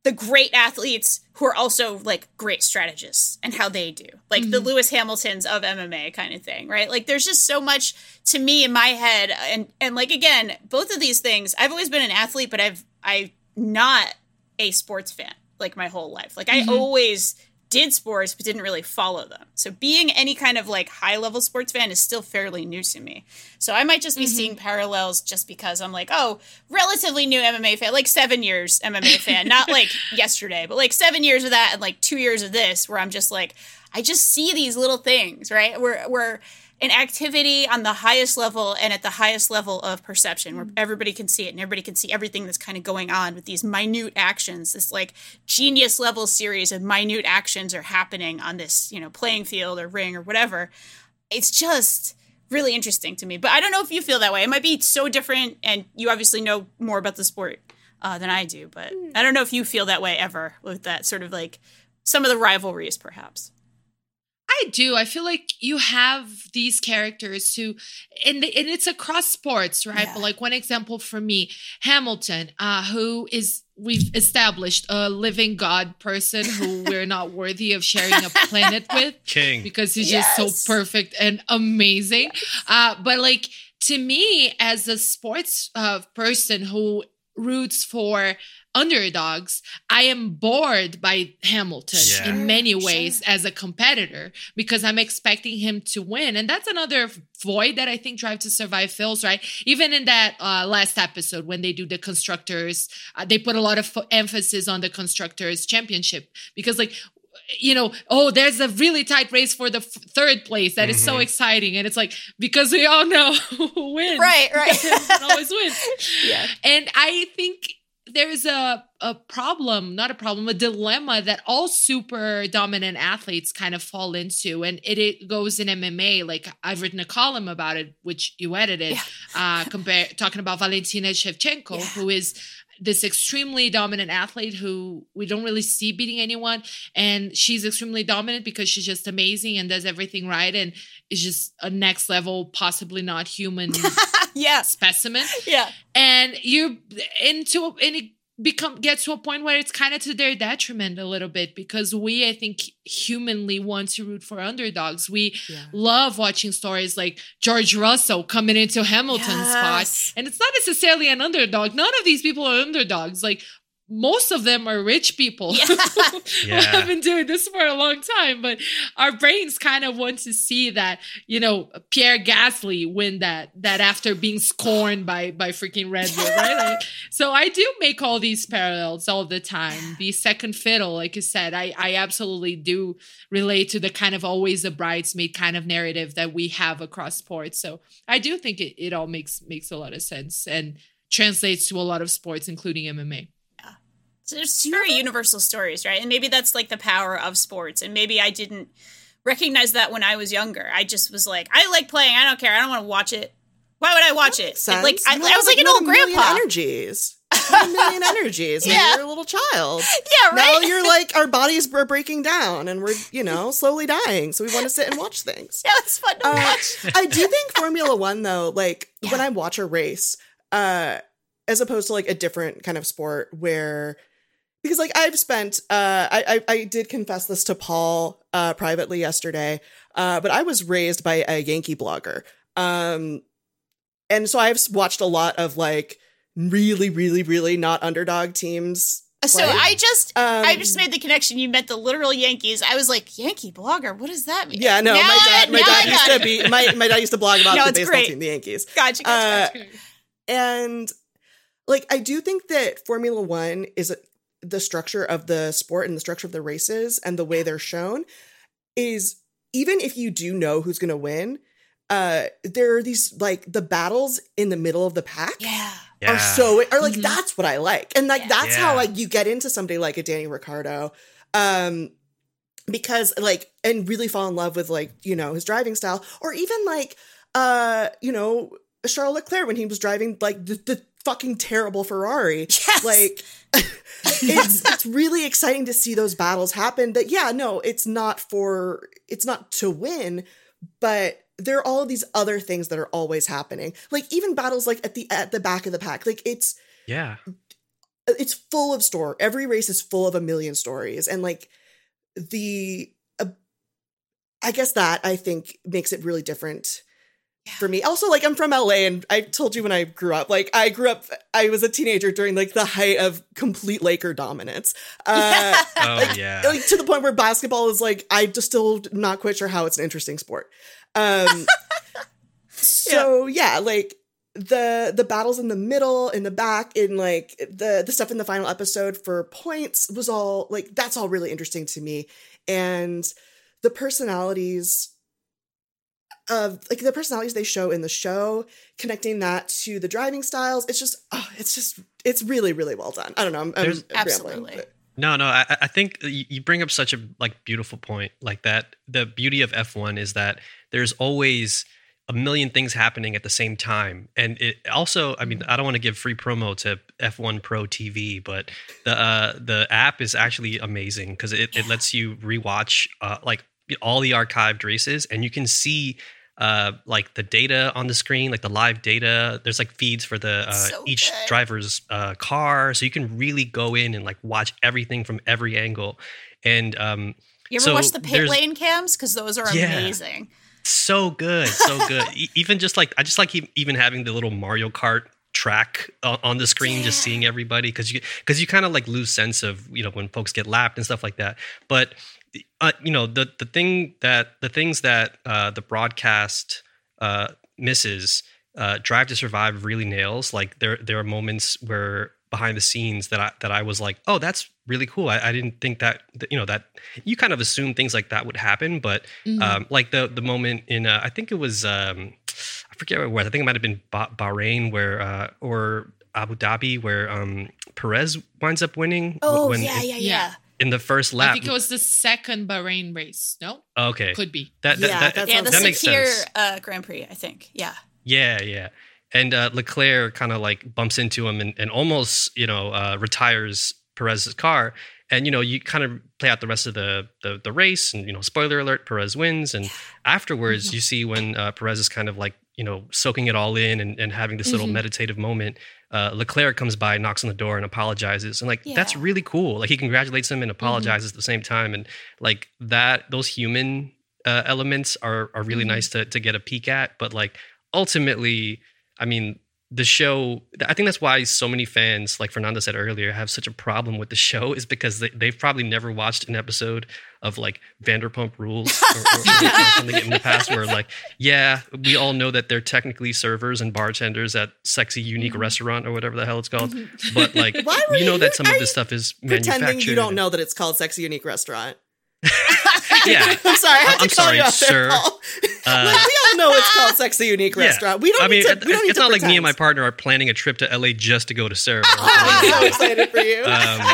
the great athletes who are also like great strategists and how they do, like the mm-hmm. Lewis Hamiltons of MMA kind of thing, right? Like there's just so much to me in my head, and and like again, both of these things. I've always been an athlete, but I've i'm not a sports fan like my whole life. Like I mm-hmm. always did sports but didn't really follow them. So being any kind of like high level sports fan is still fairly new to me. So I might just be mm-hmm. seeing parallels just because I'm like, oh, relatively new MMA fan, like seven years MMA fan, not (laughs) like yesterday, but like seven years of that and like two years of this, where I'm just like, I just see these little things, right? Where where an activity on the highest level and at the highest level of perception where everybody can see it and everybody can see everything that's kind of going on with these minute actions. This like genius level series of minute actions are happening on this you know playing field or ring or whatever. It's just really interesting to me but i don't know if you feel that way. It might be so different and you obviously know more about the sport uh, than i do but i don't know if you feel that way ever with that sort of like some of the rivalries perhaps I I do. I feel like you have these characters who, and, and it's across sports, right? Yeah. But like one example for me, Hamilton, uh, who is we've established a living god person who (laughs) we're not worthy of sharing a planet (laughs) with King. because he's Yes. just so perfect and amazing. Uh, but like to me, as a sports uh, person who roots for underdogs, I am bored by Hamilton Yeah. in many Sure, ways as a competitor because I'm expecting him to win, and that's another void that I think Drive to Survive fills. Right, even in that uh, last episode when they do the constructors, uh, they put a lot of fo- emphasis on the constructors championship because like you know, oh, there's a really tight race for the f- third place that is so Mhm. exciting. And it's like, because we all know (laughs) who wins. Right, right. (laughs) Always wins. (laughs) Yeah. And I think there's a, a problem, not a problem, a dilemma that all super dominant athletes kind of fall into. And it, it goes in MMA. Like I've written a column about it, which you edited, Yeah. uh, compare, talking about Valentina Shevchenko, Yeah. who is this extremely dominant athlete who we don't really see beating anyone. And she's extremely dominant because she's just amazing and does everything right and is just a next level, possibly not human (laughs) yeah. specimen. Yeah. And you're into and it become get to a point where it's kind of to their detriment a little bit because we, I think, humanly want to root for underdogs. We Yeah. love watching stories like George Russell coming into Hamilton's spot and it's not necessarily an underdog. None of these people are underdogs. Like most of them are rich people Yeah. (laughs) who Yeah. have been doing this for a long time. But our brains kind of want to see that, you know, Pierre Gasly win that that after being scorned by by freaking Red Bull, right? (laughs) Like, so I do make all these parallels all the time. the second fiddle, like you said. I I absolutely do relate to the kind of always a bridesmaid kind of narrative that we have across sports. So I do think it, it all makes makes a lot of sense and translates to a lot of sports, including MMA. There's very universal stories, right? And maybe that's like the power of sports. And maybe I didn't recognize that when I was younger. I just was like, I like playing. I don't care. I don't want to watch it. Why would I watch it? Sense. Like I, I was like an old a grandpa. Energies. (laughs) A million energies when Yeah. you were a little child. (laughs) Yeah, right. Now you're like our bodies are breaking down and we're you know (laughs) slowly dying, so we want to sit and watch things. yeah, it's fun to Uh, watch. I do think Formula One though, like Yeah. when I watch a race, uh, as opposed to like a different kind of sport where because like I've spent uh I I, I did confess this to Paul uh privately yesterday, uh, but I was raised by a Yankee blogger. Um and so I've watched a lot of like really, really, really not underdog teams. So play. I just Um, I just made the connection. You meant the literal Yankees. I was like, Yankee blogger. What does that mean? Yeah, no, Now my I- dad, my I dad used got to it. be my, my dad used to blog about No, the baseball great. team, the Yankees. Gotcha, gotcha, gotcha. Uh, and like I do think that Formula One is the structure of the sport and the structure of the races and the way they're shown is even if you do know who's going to win, uh, there are these like the battles in the middle of the pack yeah. Yeah. are so are like Mhm. that's what I like, and like Yeah. that's how like you get into somebody like a Danny Ricciardo, um, because like and really fall in love with like you know his driving style, or even like uh you know Charles Leclerc when he was driving like the, the fucking terrible Ferrari, Yes. like (laughs) it's it's really exciting to see those battles happen. That yeah, no, it's not for it's not to win, but there are all of these other things that are always happening. Like even battles like at the at the back of the pack. Like it's Yeah. it's full of store. Every race is full of a million stories and like the uh, I guess that I think makes it really different for me. Also, like I'm from LA and I told you when I grew up, like I grew up I was a teenager during like the height of complete Laker dominance. Uh (laughs) Oh like, yeah. like to the point where basketball is like I just still not quite sure how it's an interesting sport. Um (laughs) so yeah, like the the battles in the middle, in the back, in like the the stuff in the final episode for points was all like that's all really interesting to me. And the personalities of like the personalities they show in the show, connecting that to the driving styles, it's just oh, it's just it's really, really well done. I don't know. I'm, I'm There's- rambling, Absolutely. No, no, I, I think you you bring up such a like beautiful point. Like that, the beauty of F1 is that there's always a million things happening at the same time, and it also. I mean, I don't want to give free promo to F1 Pro TV, but the uh, the app is actually amazing because it, it lets you rewatch uh, like all the archived races, and you can see uh, like the data on the screen, like the live data. There's like feeds for the uh, So each good. driver's uh, car, so you can really go in and like watch everything from every angle. And um, You ever So watch the pit lane cams? Because those are Yeah. amazing. so good, so good. (laughs) Even just like I just like even having the little Mario Kart track on, on the screen, just seeing everybody because you because you kind of like lose sense of you know when folks get lapped and stuff like that. But uh, you know the the thing that the things that uh, the broadcast uh, misses, uh, Drive to Survive really nails. Like there there are moments where behind the scenes that I that I was like, oh, that's really cool. I, I didn't think that, that you know that you kind of assume things like that would happen, but Mhm. um, like the the moment in uh, I think it was um, I forget where it was. I think it might have been bah- Bahrain where uh, or Abu Dhabi where um, Perez winds up winning. Oh when yeah, in, yeah, yeah. Yeah. in the first lap. I lap. think it was the second Bahrain race. No, okay, could be. that, that, Yeah, that, that Yeah, sounds the that makes Sakhir sense. uh, Grand Prix, I think. Yeah. Yeah, yeah. And uh, Leclerc kind of like bumps into him and, and almost, you know, uh, retires Perez's car. And you know, you kind of play out the rest of the, the the race, and you know, spoiler alert: Perez wins. And afterwards, you see when uh, Perez is kind of like you know soaking it all in and, and having this little Mhm. meditative moment. Uh, Leclerc comes by, knocks on the door, and apologizes. And like that's really cool. Like he congratulates him and apologizes at the same time. And like that, those human uh, elements are are really Mhm. nice to to get a peek at. But like ultimately, I mean, the show, I think that's why so many fans, like Fernanda said earlier, have such a problem with the show is because they, they've probably never watched an episode of like Vanderpump Rules or, or, or (laughs) something in the past where, like, yeah, we all know that they're technically servers and bartenders at Sexy Unique mm-hmm. Restaurant or whatever the hell it's called. Mm-hmm. But like, (laughs) Why you know that some of this stuff is Pretending manufactured. you don't know that it's called Sexy Unique Restaurant. (laughs) Yeah. (laughs) I'm sorry. I had to I'm call sorry, you out sir. there, Paul. Uh, (laughs) we all know it's called Sexy Unique Yeah. Restaurant. We don't I mean, need to. we don't need it's to not like me and my partner are planning a trip to LA just to go to Sarah. (laughs) I'm so excited for you. um,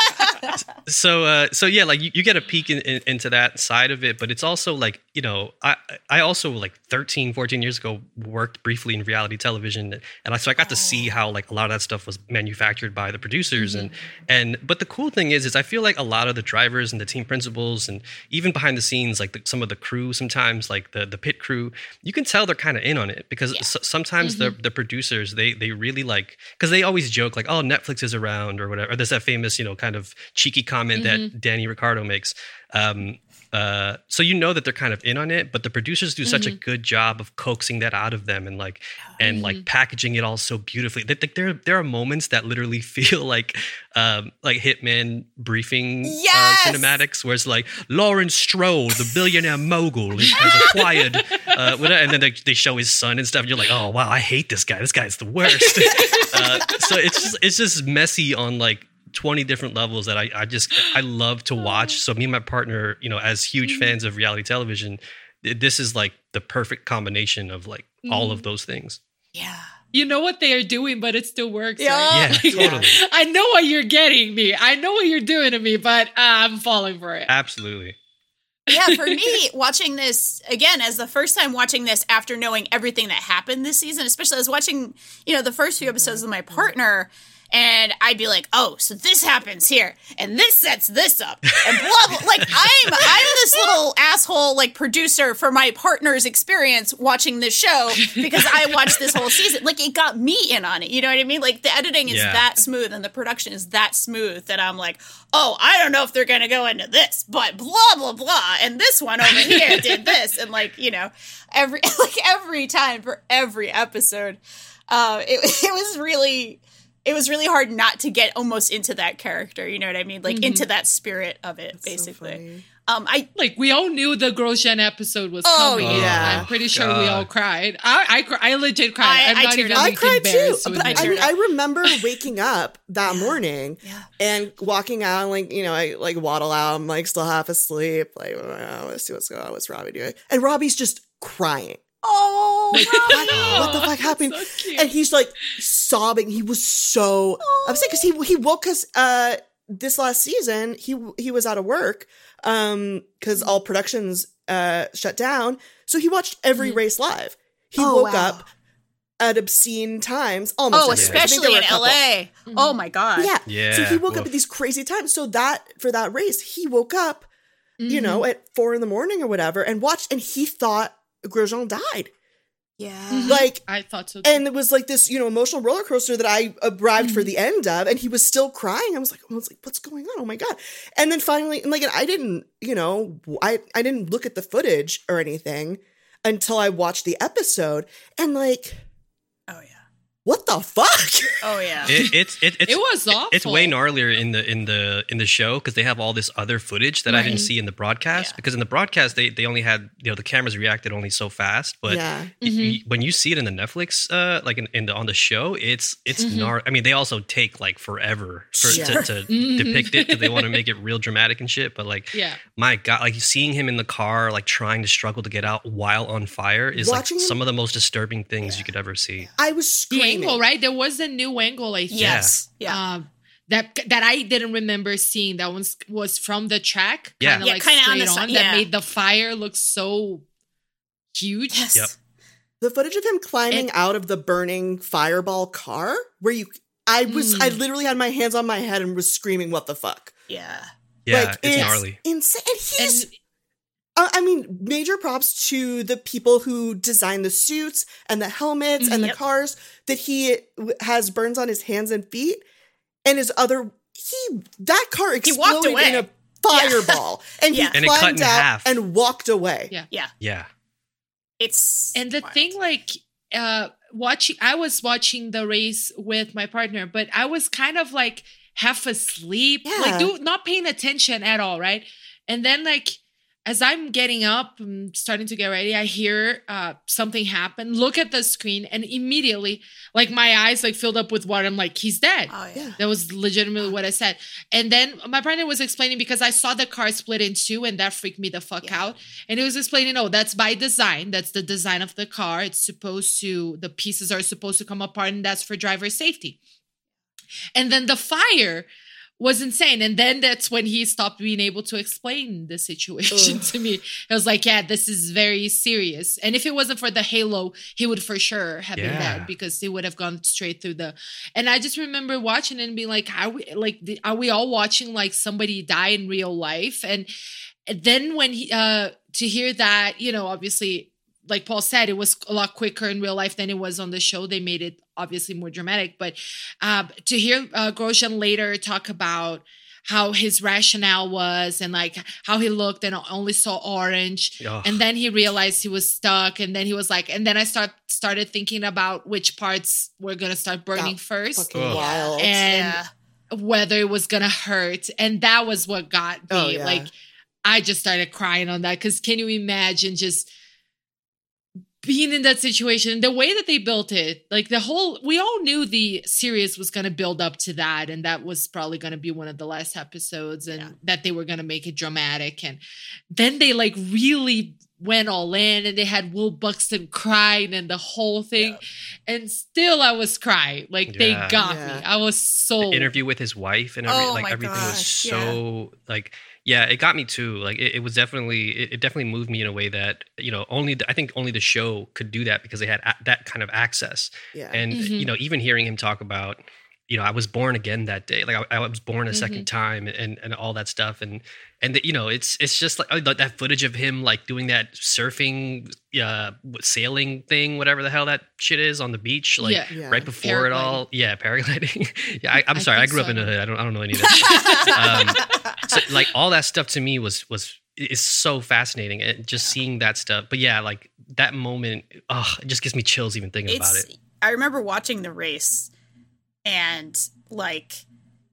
so uh, so yeah like you, you get a peek in, in, into that side of it but it's also like you know i i also like 13 14 years ago worked briefly in reality television and I, so i got to see how like a lot of that stuff was manufactured by the producers and and but the cool thing is is i feel like a lot of the drivers and the team principals and even behind the scenes like the, some of the crew sometimes like the the pit crew you can tell they're kind of in on it because s- sometimes the the producers they they really like because they always joke like oh netflix is around or whatever or there's that famous you know kind of cheeky comment that danny Ricciardo makes um uh, so you know that they're kind of in on it, but the producers do such a good job of coaxing that out of them and like and like packaging it all so beautifully. That like, there there are moments that literally (laughs) feel like um, like Hitman briefing Yes! uh, cinematics, where it's like Lawrence Stroll, the billionaire mogul, has acquired, (laughs) uh, whatever, and then they, they show his son and stuff. And you're like, oh wow, I hate this guy. This guy's the worst. (laughs) uh, so it's just it's just messy on like 20 different levels that I, I just I love to watch. So me and my partner, you know, as huge fans of reality television, this is like the perfect combination of like all of those things. Yeah. You know what they are doing, but it still works. Yeah. right? Yeah, (laughs) totally. I know what you're getting me. I know what you're doing to me, but uh, I'm falling for it. Absolutely. yeah, for me, (laughs) watching this again as the first time watching this after knowing everything that happened this season, especially I was watching, you know, the first few episodes with my partner, and I'd be like, "Oh, so this happens here, and this sets this up, and blah blah." Like I'm, I'm this little asshole like producer for my partner's experience watching this show because I watched this whole season. Like it got me in on it. You know what I mean? Like the editing is Yeah. that smooth and the production is that smooth that I'm like, oh, I don't know if they're gonna go into this, but blah blah blah, and this one over here (laughs) did this, and like you know, every (laughs) like every time for every episode, uh, it (laughs) it was really. It was really hard not to get almost into that character, you know what I mean? Like into that spirit of it, So basically. funny. um, I Like we all knew the Grosjean episode was Oh, coming. yeah. I'm pretty sure we all cried. I I, I legit cried. I- I'm I not teared even. I cried too. But I. I, mean. I remember waking up that morning Yeah. and walking out, like, you know, I like waddle out. I'm like still half asleep. Like, oh, let's see what's going on. What's Robbie doing? And Robbie's just crying. Oh, (laughs) What the fuck happened? so and he's like sobbing. He was so upset because he he woke us uh this last season. He he was out of work um because all productions uh shut down. So he watched every race live. He Oh, woke wow. up at obscene times. Almost oh. I think especially there in a couple. LA. Oh my god. Yeah. So he woke up at these crazy times. So that for that race, he woke up you know, at four in the morning or whatever, and watched, and he thought Grosjean died. Yeah. Like, (laughs) I thought so. Too. and it was like this, you know, emotional roller coaster that I arrived for Mhm. the end of, and he was still crying. I was like, I was like, what's going on? Oh my god! And then finally, and like, and I didn't, you know, I I didn't look at the footage or anything until I watched the episode, and like, yeah. What the fuck? (laughs) Oh yeah. It, it's it, it's it was awful. It's way gnarlier in the in the in the show because they have all this other footage that I didn't see in the broadcast. Yeah. Because in the broadcast they they only had you know the cameras reacted only so fast, but yeah, y- Mhm. y- when you see it in the Netflix, uh, like in, in the on the show, it's it's Mhm. gnar- I mean, they also take like forever for, Sure. to, to Mhm. depict it because they want to make it (laughs) real dramatic and shit. But like, Yeah. my god, like seeing him in the car, like trying to struggle to get out while on fire, is Watching like him- some of the most disturbing things you could ever see. I was The screaming. Angle, right? There was a new angle, I think. yes. Yeah. Um, that that I didn't remember seeing. That one was from the track. Yeah. Kinda Yeah, like kinda on the on. side, That made the fire look so huge. yes. Yep. The footage of him climbing And- out of the burning fireball car, where you, I was, I Mm. literally had my hands on my head and was screaming, "What the fuck!" Yeah. Yeah, it's gnarly. insane. And he's, And uh, I mean, major props to the people who designed the suits and the helmets and the Yep. cars that he has burns on his hands and feet, and his other. He that car He exploded walked away. in a (laughs) fireball, and Yeah. he And it cut climbed in out half. and walked away. Yeah. Yeah. Yeah. It's and the wild. thing like uh watching i was watching the race with my partner but i was kind of like half asleep Yeah. like do not paying attention at all right and then like as i'm getting up and starting to get ready i hear uh something happen look at the screen and immediately like my eyes like filled up with water i'm like he's dead Oh yeah. Yeah. that was legitimately what I said. And then my partner was explaining because I saw the car split in two and that freaked me the fuck Yeah. out. And he was explaining, oh, that's by design. That's the design of the car. It's supposed to, the pieces are supposed to come apart and that's for driver safety. And then the fire was insane. And then that's when he stopped being able to explain the situation Ugh. to me. I was like, yeah, this is very serious. And if it wasn't for the halo, he would for sure have been Yeah. dead because he would have gone straight through the. And I just remember watching and being like, are we like, are we all watching like somebody die in real life? And then when he, uh, to hear that, you know, obviously, like Paul said, it was a lot quicker in real life than it was on the show. They made it obviously more dramatic, but uh, to hear uh, Grosjean later talk about how his rationale was and like how he looked and only saw orange Ugh. and then he realized he was stuck and then he was like and then i start started thinking about which parts were gonna start burning That first wild. and yeah. whether it was gonna hurt and that was what got me Oh, yeah. like i just started crying on that because can you imagine just being in that situation the way that they built it like the whole we all knew the series was going to build up to that and that was probably going to be one of the last episodes and Yeah. that they were going to make it dramatic and then they like really went all in and they had will buxton crying and the whole thing and still i was crying like they got Yeah. me i was so the interview with his wife and every, Oh like my everything was gosh, so like yeah it got me too like it, it was definitely it, it definitely moved me in a way that you know only the, i think only the show could do that because they had a- that kind of access yeah. and Mhm. you know even hearing him talk about you know i was born again that day like i, I was born a second time and and all that stuff and and the, you know it's it's just like uh, that footage of him like doing that surfing uh sailing thing whatever the hell that shit is on the beach like Yeah. Yeah. right before it all. Yeah paragliding. (laughs) Yeah I, (laughs) i'm I sorry i grew up in the hood. I don't i don't know any of that shit. (laughs) Um, so like all that stuff to me was was is so fascinating and just seeing that stuff. But yeah like that moment oh it just gives me chills even thinking about it. I remember watching the race and like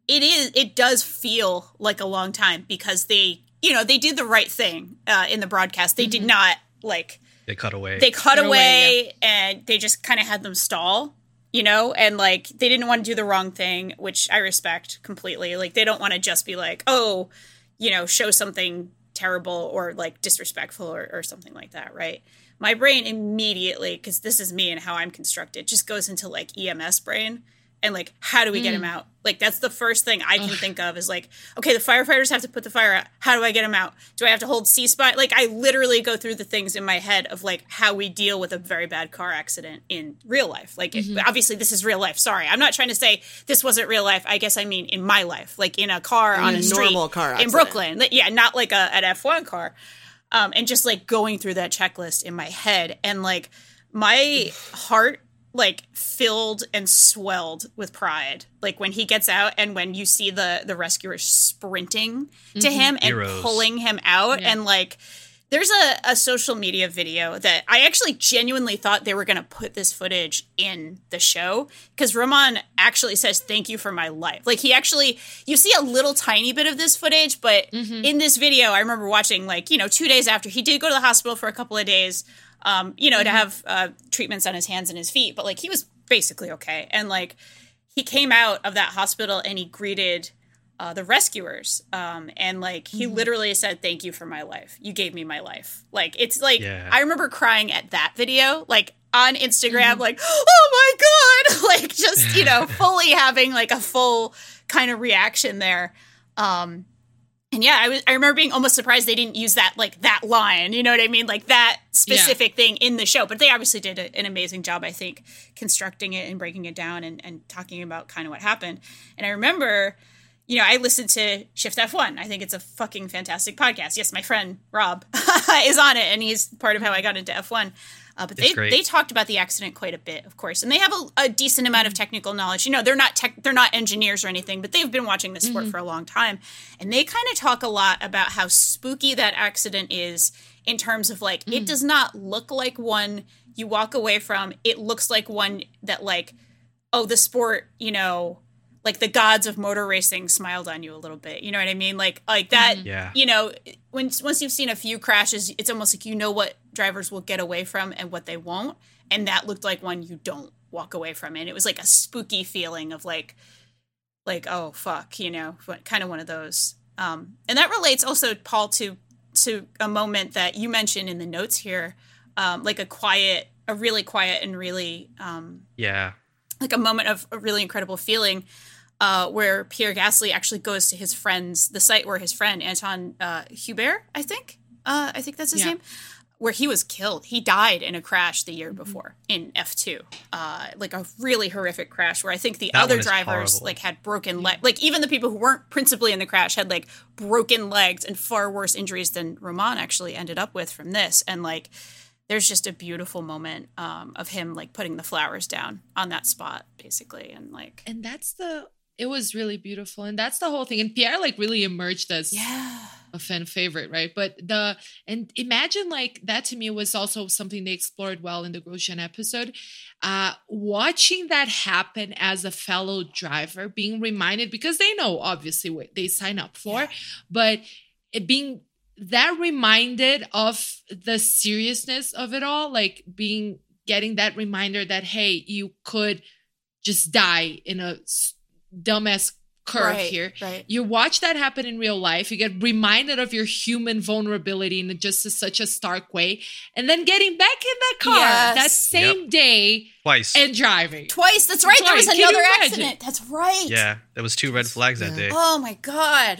it is it does feel like a long time because they you know they did the right thing uh, in the broadcast. They did not like they cut away. they cut Cut away, away, and they just kind of had them stall you know? And like they didn't want to do the wrong thing which i respect completely. Like they don't want to just be like oh you know show something terrible or like disrespectful or, or something like that right? My brain immediately because this is me and how i'm constructed just goes into like ems brain and like how do we get him mm. out? Like that's the first thing i can think of is like okay the firefighters have to put the fire out. How do i get him out? Do i have to hold c spot like i literally go through the things in my head of like how we deal with a very bad car accident in real life. Like it- mm-hmm. obviously this is real life. Sorry. I'm not trying to say this wasn't real life. I guess i mean in my life like in a car on a a street normal car in brooklyn. Yeah not like a, an f1 car. Um, and just like going through that checklist in my head. And like my heart like filled and swelled with pride like when he gets out and when you see the the rescuers sprinting to mm-hmm. him and Heroes. pulling him out and like there's a, a social media video that I actually genuinely thought they were going to put this footage in the show because Roman actually says, Thank you for my life. Like, he actually, you see a little tiny bit of this footage, but mm-hmm. in this video, I remember watching, like, you know, two days after he did go to the hospital for a couple of days, um, you know, to have uh, treatments on his hands and his feet, but like, he was basically okay. And like, he came out of that hospital and he greeted uh, the rescuers um, and like he literally said thank you for my life. You gave me my life. Like it's like Yeah. i remember crying at that video like on instagram like oh my god. (laughs) Like just you know (laughs) fully having like a full kind of reaction there. Um and yeah, I was I remember being almost surprised they didn't use that like that line, you know what I mean? Like that specific thing in the show. But they obviously did a, an amazing job, I think, constructing it and breaking it down and, and talking about kind of what happened. And I remember, you know, I listened to Shift F1. I think it's a fucking fantastic podcast. Yes, my friend Rob (laughs) is on it and he's part of how I got into F1. Uh, but It's they, great. they talked about the accident quite a bit, of course, and they have a, a decent amount of technical knowledge. You know, they're not tech, they're not engineers or anything, but they've been watching this sport for a long time, and they kind of talk a lot about how spooky that accident is in terms of like it does not look like one you walk away from. It looks like one that like oh the sport you know like the gods of motor racing smiled on you a little bit. You know what i mean? Like like that Yeah. you know when once you've seen a few crashes it's almost like you know what drivers will get away from and what they won't. And that looked like one you don't walk away from. And it was like a spooky feeling of like like oh fuck you know kind of one of those. Um and that relates also paul to to a moment that you mentioned in the notes here um like a quiet a really quiet and really um Yeah. like a moment of a really incredible feeling uh, where Pierre Gasly actually goes to his friend's, the site where his friend Anthoine uh, Hubert, I think, uh, I think that's his Yeah. name, where he was killed. He died in a crash the Mm-hmm. year before in F2, uh, like a really horrific crash where I think the That other drivers horrible. like had broken leg, like even the people who weren't principally in the crash had like broken legs and far worse injuries than Roman actually ended up with from this, and like there's just a beautiful moment um, of him like putting the flowers down on that spot basically and like and that's the it was really beautiful and that's the whole thing and pierre like really emerged as yeah. a fan favorite right? But the and imagine like that to me was also something they explored well in the grosjean episode. Uh watching that happen as a fellow driver being reminded because they know obviously what they sign up for but it being that reminded of the seriousness of it all like being getting that reminder that hey you could just die in a dumbass curve right here. right. You watch that happen in real life. You get reminded of your human vulnerability in just a, such a stark way. And then getting back in that car Yes. that same day Twice. and driving. Twice. That's right. There was Can another accident. That's right. Yeah. There was two red flags that day. oh my god.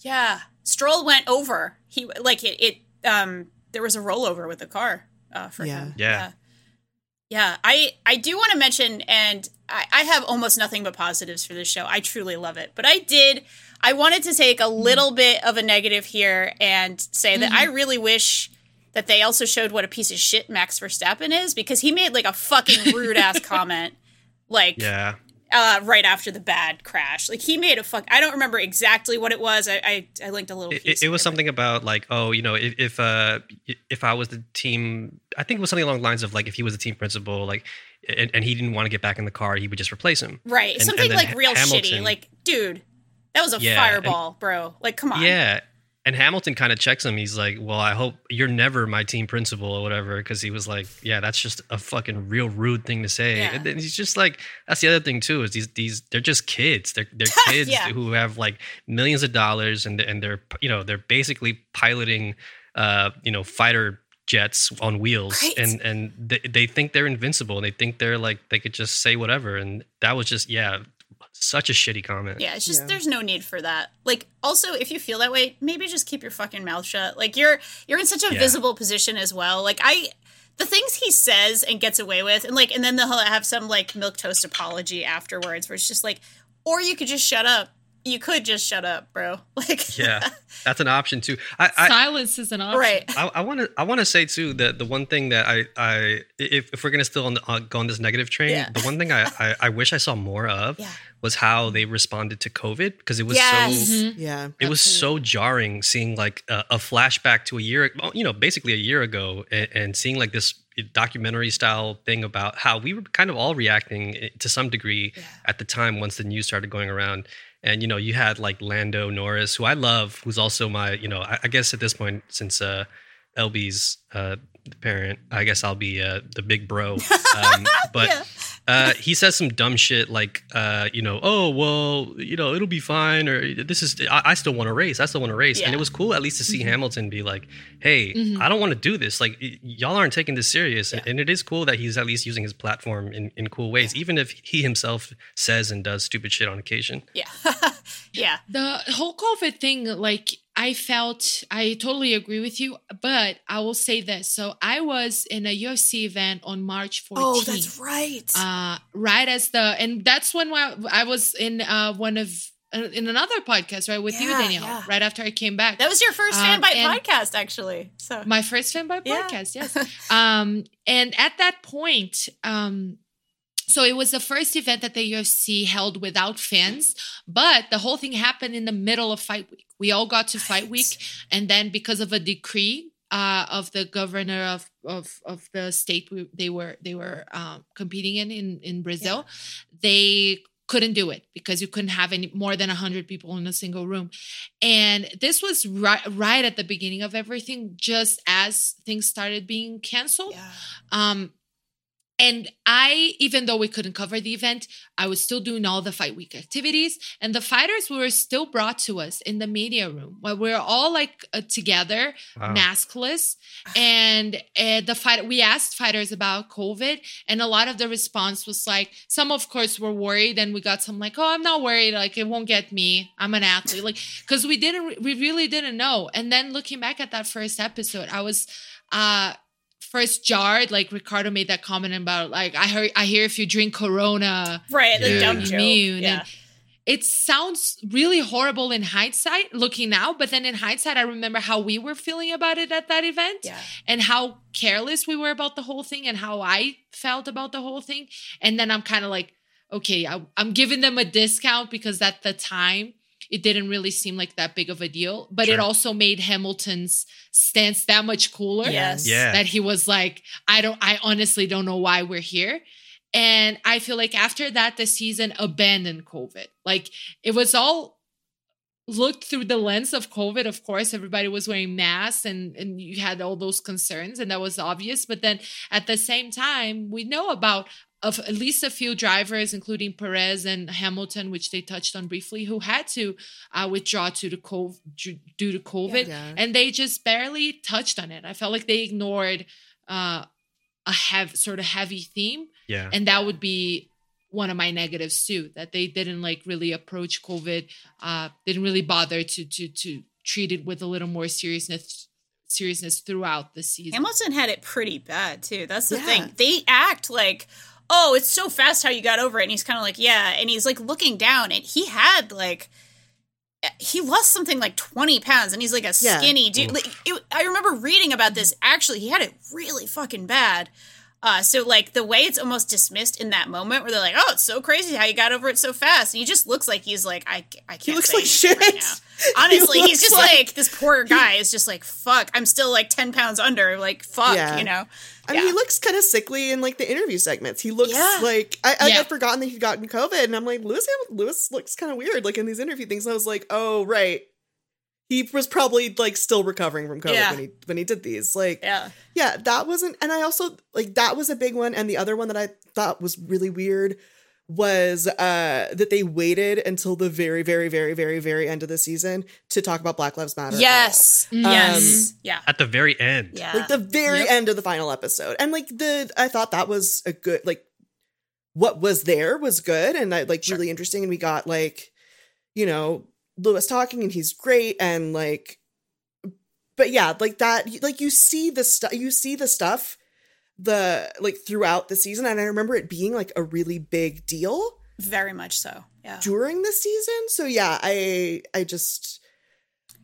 Yeah. Stroll went over. He like it, it um there was a rollover with the car uh for Yeah. him. Yeah. yeah. Yeah. I i do want to mention and I, I have almost nothing but positives for this show i truly love it but i did i wanted to take a little bit of a negative here and say that i really wish that they also showed what a piece of shit max verstappen is because he made like a fucking rude ass (laughs) comment like Yeah. uh, right after the bad crash. Like he made a fuck. I don't remember exactly what it was. I I, I linked a little. It, piece it, it was something about like, oh, you know, if if uh if I was the team, I think it was something along the lines of like if he was the team principal, like, and, and he didn't want to get back in the car, he would just replace him. right? and- something and like real shitty. Like, dude, that was a Yeah, fireball, bro. Like, come on. Yeah. And Hamilton kind of checks him. He's like, "Well, I hope you're never my team principal or whatever," because he was like, "Yeah, that's just a fucking real rude thing to say." Yeah. And then he's just like, "That's the other thing too is these these they're just kids. They're they're (laughs) kids Yeah. who have like millions of dollars and and they're you know they're basically piloting uh you know fighter jets on wheels Right. and and they, they think they're invincible and they think they're like they could just say whatever and that was just yeah such a shitty comment Yeah, it's just Yeah. there's no need for that. Like also if you feel that way, maybe just keep your fucking mouth shut. Like you're you're in such a Yeah. visible position as well. Like I the things he says and gets away with and like and then they'll have some like milk toast apology afterwards where it's just like or you could just shut up. You could just shut up, bro. (laughs) Like yeah that's an option too i, I Silence is an option. right. I want to. I want to say too that the one thing that I, I, if, if we're gonna still on the, uh, go on this negative train, Yeah. the one thing I, I, I wish I saw more of Yeah. was how they responded to COVID because it was Yes. so. Mhm. Yeah. It was so jarring seeing like a, a flashback to a year, you know, basically a year ago, and, and seeing like this documentary style thing about how we were kind of all reacting eh, to some degree at the time once the news started going around. And you know, you had like Lando Norris, who I love, who's also my, you know, I, I guess at this point, since uh, LB's uh, parent, I guess I'll be uh, the big bro. (laughs) Um, but Yeah. uh, he says some dumb shit like, uh, you know, oh well, you know, it'll be fine, or this is. I, I still want to race. I still want to race, and Yeah. Mm-hmm. it was cool at least to see Hamilton be like, hey, Mhm. I don't want to do this. Like, y- y'all aren't taking this serious, and, and it is cool that he's at least using his platform in in cool ways, even if he himself says and does stupid shit on occasion. Yeah. (laughs) yeah. The whole COVID thing, like I felt, I totally agree with you, but I will say this. So I was in a UFC event on March 14th. Oh, that's right. uh, right as the and that's when I, I was in uh, one of uh, in another podcast right with you Danielle yeah. right after I came back that was your first um, Fanbyte and- podcast actually. So my first fan by Yeah. podcast yes (laughs) um and at that point um so it was the first event that the UFC held without fans, but the whole thing happened in the middle of fight week. We all got to fight week, and then because of a decree uh, of the governor of of of the state we, they were they were um, competing in in in Brazil, they couldn't do it because you couldn't have any more than 100 people in a single room and this was right right at the beginning of everything just as things started being canceled yeah. um and I, even though we couldn't cover the event, I was still doing all the fight week activities, and the fighters were still brought to us in the media room where we're all like uh, together, Wow. maskless, and uh, the fight. We asked fighters about COVID, and a lot of the response was like, some of course were worried, and we got some like, oh, I'm not worried, like it won't get me, I'm an athlete, like because we didn't, we really didn't know. And then looking back at that first episode, I was. uh first jarred like ricciardo made that comment about like i heard i hear if you drink corona Right, the Yeah. dumb you're joke. immune Yeah. and it sounds really horrible in hindsight looking now but then in hindsight i remember how we were feeling about it at that event Yeah. and how careless we were about the whole thing and how i felt about the whole thing and then i'm kind of like okay I, i'm giving them a discount because at the time it didn't really seem like that big of a deal but it also made hamilton's stance that much cooler Yes. Yeah. that he was like i don't i honestly don't know why we're here and i feel like after that the season abandoned covid like it was all looked through the lens of covid of course everybody was wearing masks and and you had all those concerns and that was obvious but then at the same time we know about of at least a few drivers including perez and hamilton which they touched on briefly who had to uh, withdraw to the COVID, due to covid Yeah. and they just barely touched on it. I felt like they ignored uh, a heavy, sort of heavy theme, Yeah. and that would be one of my negatives too. That they didn't like really approach COVID, uh, didn't really bother to to to treat it with a little more seriousness seriousness throughout the season. Hamilton had it pretty bad too. That's the Yeah. thing. They act like, oh, it's so fast how you got over it. And he's kind of like, yeah. And he's like looking down, and he had like, he lost something like 20 pounds, and he's like a Yeah. skinny dude. Like, it, I remember reading about this. Actually, he had it really fucking bad. Uh, so like the way it's almost dismissed in that moment where they're like, "Oh, it's so crazy how you got over it so fast," and he just looks like he's like, "I, I can't." He looks like right shit. now. (laughs) Honestly, He he's just like- like, this poor guy is just like, "Fuck, I'm still like ten pounds under." Like, fuck, Yeah. you know. I mean, Yeah. he looks kind of sickly in like the interview segments. He looks Yeah. like I, I had forgotten that he'd gotten COVID, and I'm like, Lewis Lewis looks kind of weird, like in these interview things. And I was like, oh right, he was probably like still recovering from COVID Yeah. when he when he did these. Like, Yeah. yeah, that wasn't. And I also like that was a big one, and the other one that I thought was really weird was uh that they waited until the very very very very very end of the season to talk about Black Lives Matter. at all. Yes. Yes. yeah. At the very end. Yeah. like the very Yep. end of the final episode and like the i thought that was a good like what was there was good and I, like Sure. really interesting and we got like you know lewis talking and he's great and like but yeah like that like you see the stuff you see the stuff the like throughout the season and i remember it being like a really big deal Very much so. Yeah. during the season. So yeah, I I just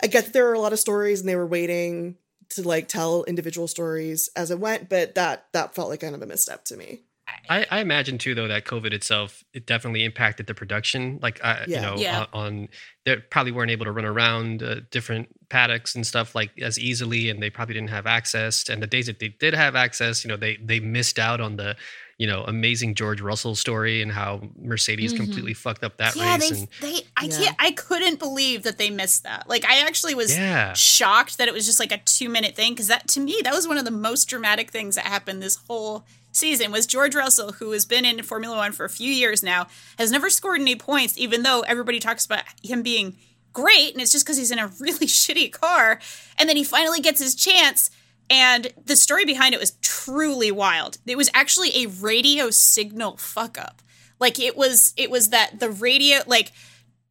I get that there are a lot of stories and they were waiting to like tell individual stories as it went, but that that felt like kind of a misstep to me. I, I imagine too, though, that COVID itself it definitely impacted the production. Like, I, Yeah. you know, Yeah. on, on they probably weren't able to run around uh, different paddocks and stuff like as easily, and they probably didn't have access. And the days that they did have access, you know, they they missed out on the you know amazing George Russell story and how Mercedes Mhm. completely fucked up that yeah, race. they, and they, I Yeah. can't, I couldn't believe that they missed that. Like, I actually was yeah, shocked that it was just like a two minute thing because that, to me, that was one of the most dramatic things that happened this whole season. Was George Russell, who has been in Formula One for a few years now, has never scored any points, even though everybody talks about him being great, and it's just because he's in a (laughs) really shitty car, and then he finally gets his chance. And the story behind it was truly wild. It was actually a radio signal fuck up. Like it was it was that the radio like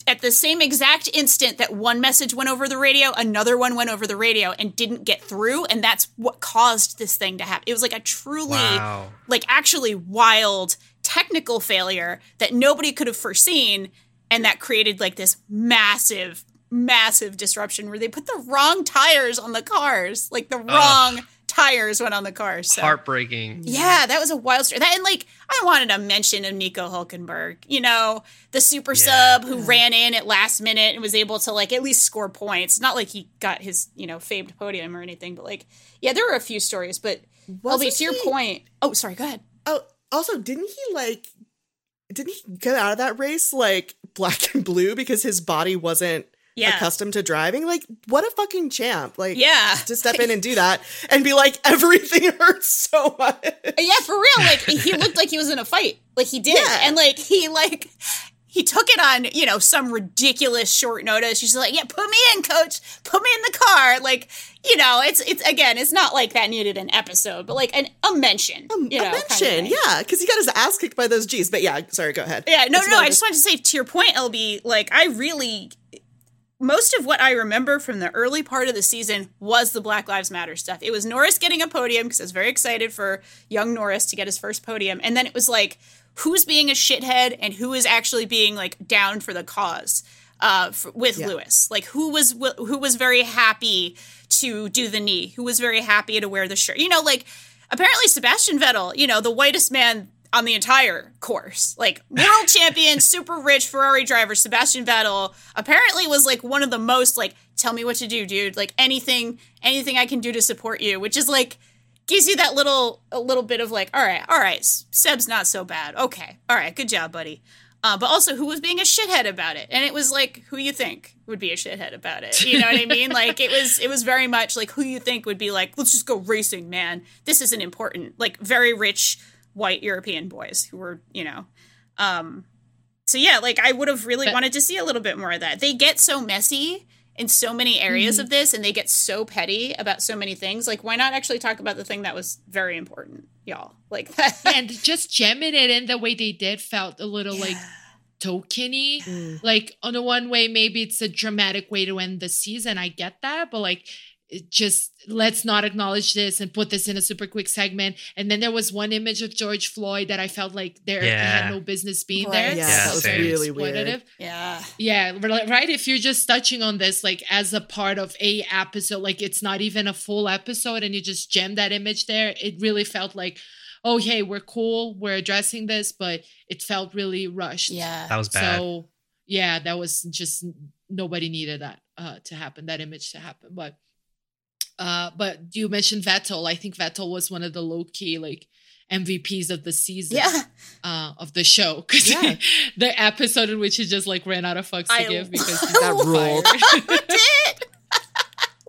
at the same exact instant that one message went over the radio, another one went over the radio and didn't get through. And that's what caused this thing to happen. It was like a truly wow, like actually wild technical failure that nobody could have foreseen. And that created like this massive massive disruption where they put the wrong tires on the cars like the wrong tires went on the car. so heartbreaking. yeah that was a wild story that and like i wanted to mention of nico hulkenberg you know the super Yeah. sub who ran in at last minute and was able to like at least score points not like he got his you know famed podium or anything but like yeah there were a few stories but Wasn't LB, to your he- point oh sorry go ahead Oh, also, didn't he like didn't he get out of that race like black and blue because his body wasn't Yeah. accustomed to driving? Like, what a fucking champ. Like Yeah. to step in and do that and be like, everything (laughs) hurts so much. Yeah, for real. Like he (laughs) looked like he was in a fight. Like he did. Yeah. And like he like he took it on, you know, some ridiculous short notice. She's like, Yeah, put me in, coach. Put me in the car. Like, you know, it's it's again, it's not like that needed an episode, but like an a mention. you know, a kind of mention, yeah, because he got his ass kicked by those G's. But yeah, sorry, go ahead. Yeah, no, It's no, I just wanted to say to your point, LB, like I really most of what I remember from the early part of the season was the Black Lives Matter stuff. It was Norris getting a podium because I was very excited for young Norris to get his first podium. And then it was like, who's being a shithead and who is actually being like down for the cause uh, f- with Yeah. Lewis? Like who was who was very happy to do the knee? Who was very happy to wear the shirt? You know, like apparently Sebastian Vettel, you know, the whitest man on the entire course. Like world (laughs) champion, super rich Ferrari driver Sebastian Vettel apparently was like one of the most like tell me what to do, dude. Like anything anything I can do to support you, which is like gives you that little a little bit of like, all right, all right, Seb's not so bad. Okay. All right, good job, buddy. Uh, but also who was being a shithead about it. And it was like who you think would be a shithead about it. You know what I mean? (laughs) like it was it was very much like who you think would be like, let's just go racing, man. This isn't important. Like very rich white European boys who were, you know. Um so yeah, like I would have really But- wanted to see a little bit more of that. They get so messy in so many areas of this and they get so petty about so many things. Like why not actually talk about the thing that was very important, y'all? Like (laughs) that. and just jamming it in the way they did felt a little like tokeny. Mm. Like on the one way, maybe it's a dramatic way to end the season. I get that, but like it just let's not acknowledge this and put this in a super quick segment. And then there was one image of George Floyd that I felt like there Yeah. had no business being Right. there. Yeah, Yeah, that was same. really weird. Yeah. Yeah, right- right. If you're just touching on this like as a part of a episode, like it's not even a full episode, and you just jam that image there, it really felt like, oh hey, we're cool, we're addressing this, but it felt really rushed. Yeah. That was bad. So yeah, that was just nobody needed that uh, to happen, that image to happen. But uh, but you mentioned Vettel. I think Vettel was one of the low key like MVPs of the season Yeah. uh, of the show (laughs) because Yeah. the episode in which he just like ran out of fucks to I give because he's That on ruled. Loved it.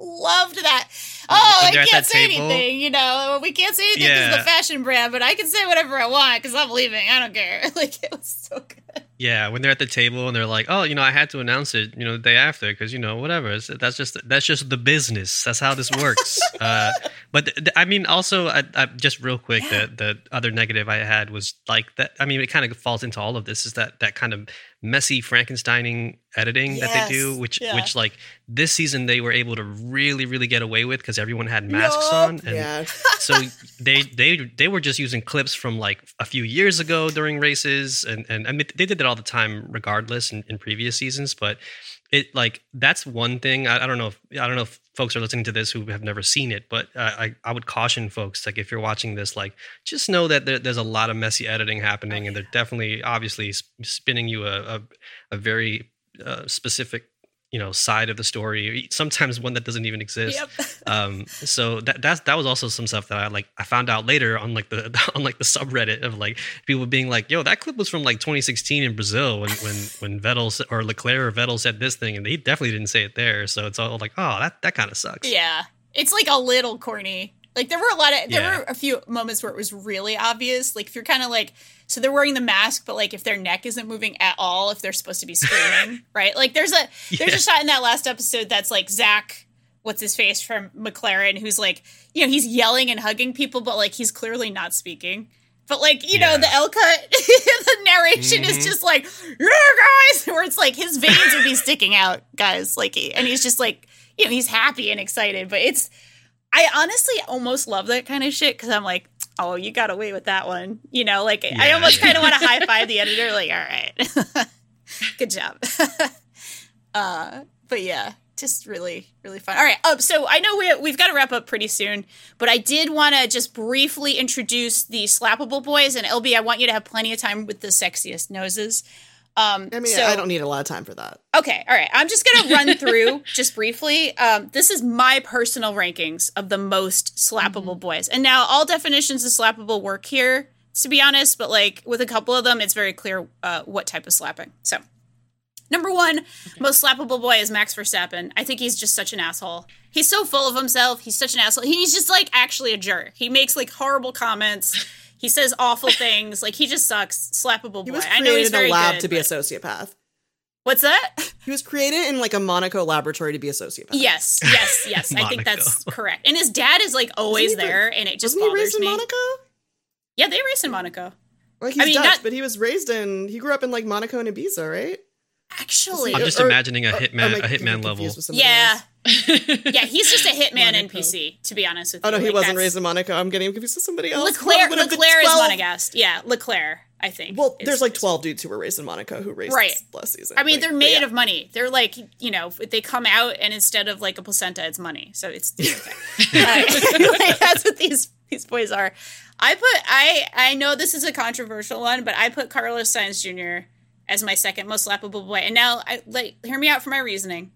Loved that. oh, I can't say table. anything. You know, we can't say anything because Yeah. the fashion brand, but I can say whatever I want because I'm leaving. I don't care. (laughs) Like it was so good. Yeah, when they're at the table and they're like, "Oh, you know, I had to announce it, you know, the day after because you know, whatever. It's, that's just that's just the business. That's how this works." (laughs) uh, but th- th- I mean, also, I, I, just real quick, Yeah. the the other negative I had was like that. I mean, it kind of falls into all of this. Is that that kind of messy Frankensteining editing that they do, which yeah. which like this season they were able to really really get away with because everyone had masks Yup. on and yeah. (laughs) so they they they were just using clips from like a few years ago during races and and I mean they did that all the time regardless in, in previous seasons but it like that's one thing I, I don't know if I don't know if folks are listening to this who have never seen it but uh, I I would caution folks like if you're watching this like just know that there, there's a lot of messy editing happening and they're definitely obviously spinning you a a, a very uh, specific you know side of the story sometimes one that doesn't even exist Yep. (laughs) um so that that's that was also some stuff that i like i found out later on like the (laughs) on like the subreddit of like people being like yo that clip was from like 2016 in brazil when when when vettel or leclerc or vettel said this thing and he definitely didn't say it there so it's all like oh that that kind of sucks Yeah. It's like a little corny. Like there were a lot of there Yeah. were a few moments where it was really obvious. Like if you're kind of like so they're wearing the mask, but like if their neck isn't moving at all, if they're supposed to be screaming, (laughs) right? Like there's a there's a shot in that last episode that's like Zak, what's his face from McLaren, who's like you know he's yelling and hugging people, but like he's clearly not speaking. But like you know the L cut, (laughs) the narration is Mhm. just like yeah guys, (laughs) where it's like his veins would be sticking out, guys, like and he's just like you know he's happy and excited, but it's I honestly almost love that kind of shit because I'm like, oh, you got away with that one. You know, like I Yeah. almost kind of want to high five the (laughs) editor, like, all right, (laughs) good job. (laughs) uh, but yeah, just really, really fun. All right, um, so I know we we've got to wrap up pretty soon, but I did want to just briefly introduce the Slappable Boys and LB. I want you to have plenty of time with the sexiest noses. Um, I mean, so- I don't need a lot of time for that. Okay, all right. I'm just gonna run through (laughs) just briefly. Um, this is my personal rankings of the most slappable boys, and now all definitions of slappable work here, to be honest. But like with a couple of them, it's very clear uh, what type of slapping. So, number one, most slappable boy is Max Verstappen. I think he's just such an asshole. He's so full of himself. He's such an asshole. He's just like actually a jerk. He makes like horrible comments. He says awful (laughs) things. Like he just sucks. Slappable boy. He was I know he's created in a lab good, to be a sociopath. What's that? He was created in like a Monaco laboratory to be a sociopath. Yes, yes, yes. I think that's correct. And his dad is like always Wasn't the- there, and it just Wasn't he bothers raised in. Monaco? Yeah, they race in Monaco. Like he's I mean, Dutch, not- but he was raised in. He grew up in like Monaco and Ibiza, right? Actually, i'm just Or- imagining a or- hitman am I a getting hitman level yeah, (laughs) yeah. He's just a (laughs) hitman Monaco. NPC. To be honest with you. Oh no, he Like, wasn't raised in Monaco. I'm getting confused with somebody else. Leclerc. One of the is 12 Monegasque. Yeah, Leclerc. I think. Well, is- there's like 12 dudes who were raised in Monaco who raised Right. last season. I mean, Like, they're made yeah. of money. They're like, you know, they come out and instead of like a placenta, it's money. So it's, it's okay. Uh, like, that's what these these boys are. I put I I know this is a controversial one, but I put Carlos Sainz Jr. as my second most slappable boy. And now, I like hear me out for my reasoning.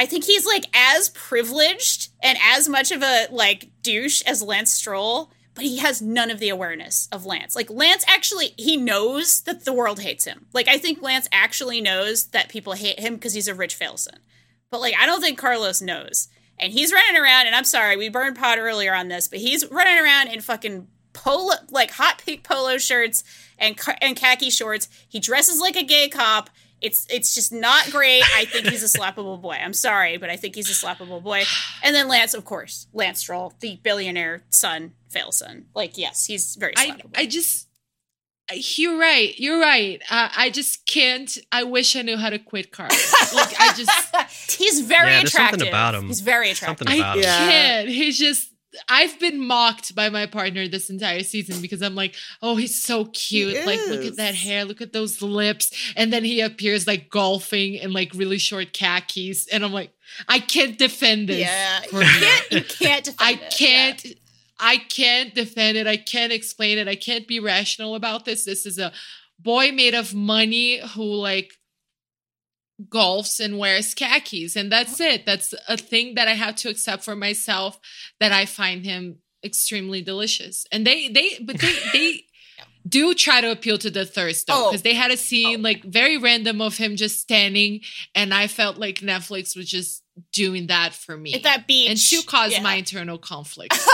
I think he's like as privileged and as much of a like douche as Lance Stroll, but he has none of the awareness of Lance. Like Lance actually he knows that the world hates him. Like I think Lance actually knows that people hate him because he's a rich Failson. But like I don't think Carlos knows. And he's running around and I'm sorry, we burned pot earlier on this, but he's running around in fucking polo like hot pink polo shirts and and khaki shorts. He dresses like a gay cop. It's it's just not great. I think he's a (laughs) slappable boy. I'm sorry, but I think he's a slappable boy. And then Lance, of course, Lance Stroll, the billionaire son, fail son. Like yes, he's very I slappable. I just you're right. You're right. Uh, I just can't. I wish I knew how to quit cars. like I just (laughs) he's very Yeah, there's something attractive. about him. He's very attractive. Something I about him. Yeah. can't. He's just. I've been mocked by my partner this entire season because I'm like, oh, he's so cute. He like, look at that hair. Look at those lips. And then he appears like golfing in like really short khakis. And I'm like, I can't defend this. Yeah, you can't. You can't. (laughs) Defend I it. Yeah. can't. I can't defend it. I can't explain it. I can't be rational about this. This is a boy made of money who like golfs and wears khakis, and that's it. That's a thing that I have to accept for myself. That I find him extremely delicious, and they they but they (laughs) they. Do try to appeal to the thirst though, Oh. because they had a scene like very random of him just standing, and I felt like Netflix was just doing that for me. At that beach. and to cause Yeah. my internal conflict. (laughs)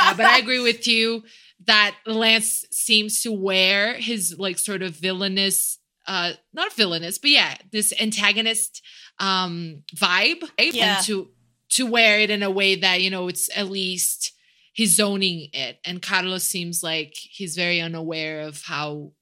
Uh, but I agree with you that Lance seems to wear his like sort of villainous, uh, not villainous, but yeah, this antagonist um vibe, Yeah. and to to wear it in a way that you know it's at least he's owning it. And Carlos seems like he's very unaware of how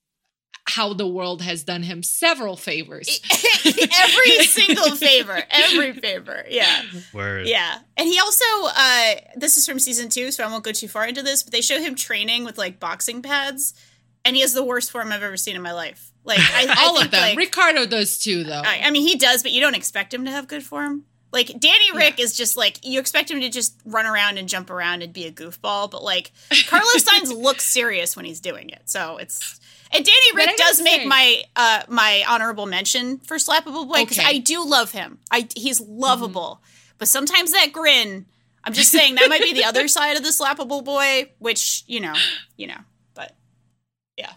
how the world has done him several favors. (laughs) every (laughs) single favor, every favor. Yeah. Word. Yeah. And he also uh this is from season 2, so I won't go too far into this, but they show him training with like boxing pads and he has the worst form I've ever seen in my life. Like I, (laughs) I All think, of them. like- Ricciardo does too, though. I, I mean, he does, but you don't expect him to have good form. Like Danny Rick is just like you expect him to just run around and jump around and be a goofball, but like Carlos (laughs) Sainz looks serious when he's doing it. So it's and Danny Rick does make say- my uh my honorable mention for Slappable Boy because Okay. I do love him. I he's lovable, but sometimes that grin. I'm just saying that might be the (laughs) other side of the Slappable Boy, which you know, you know, but yeah.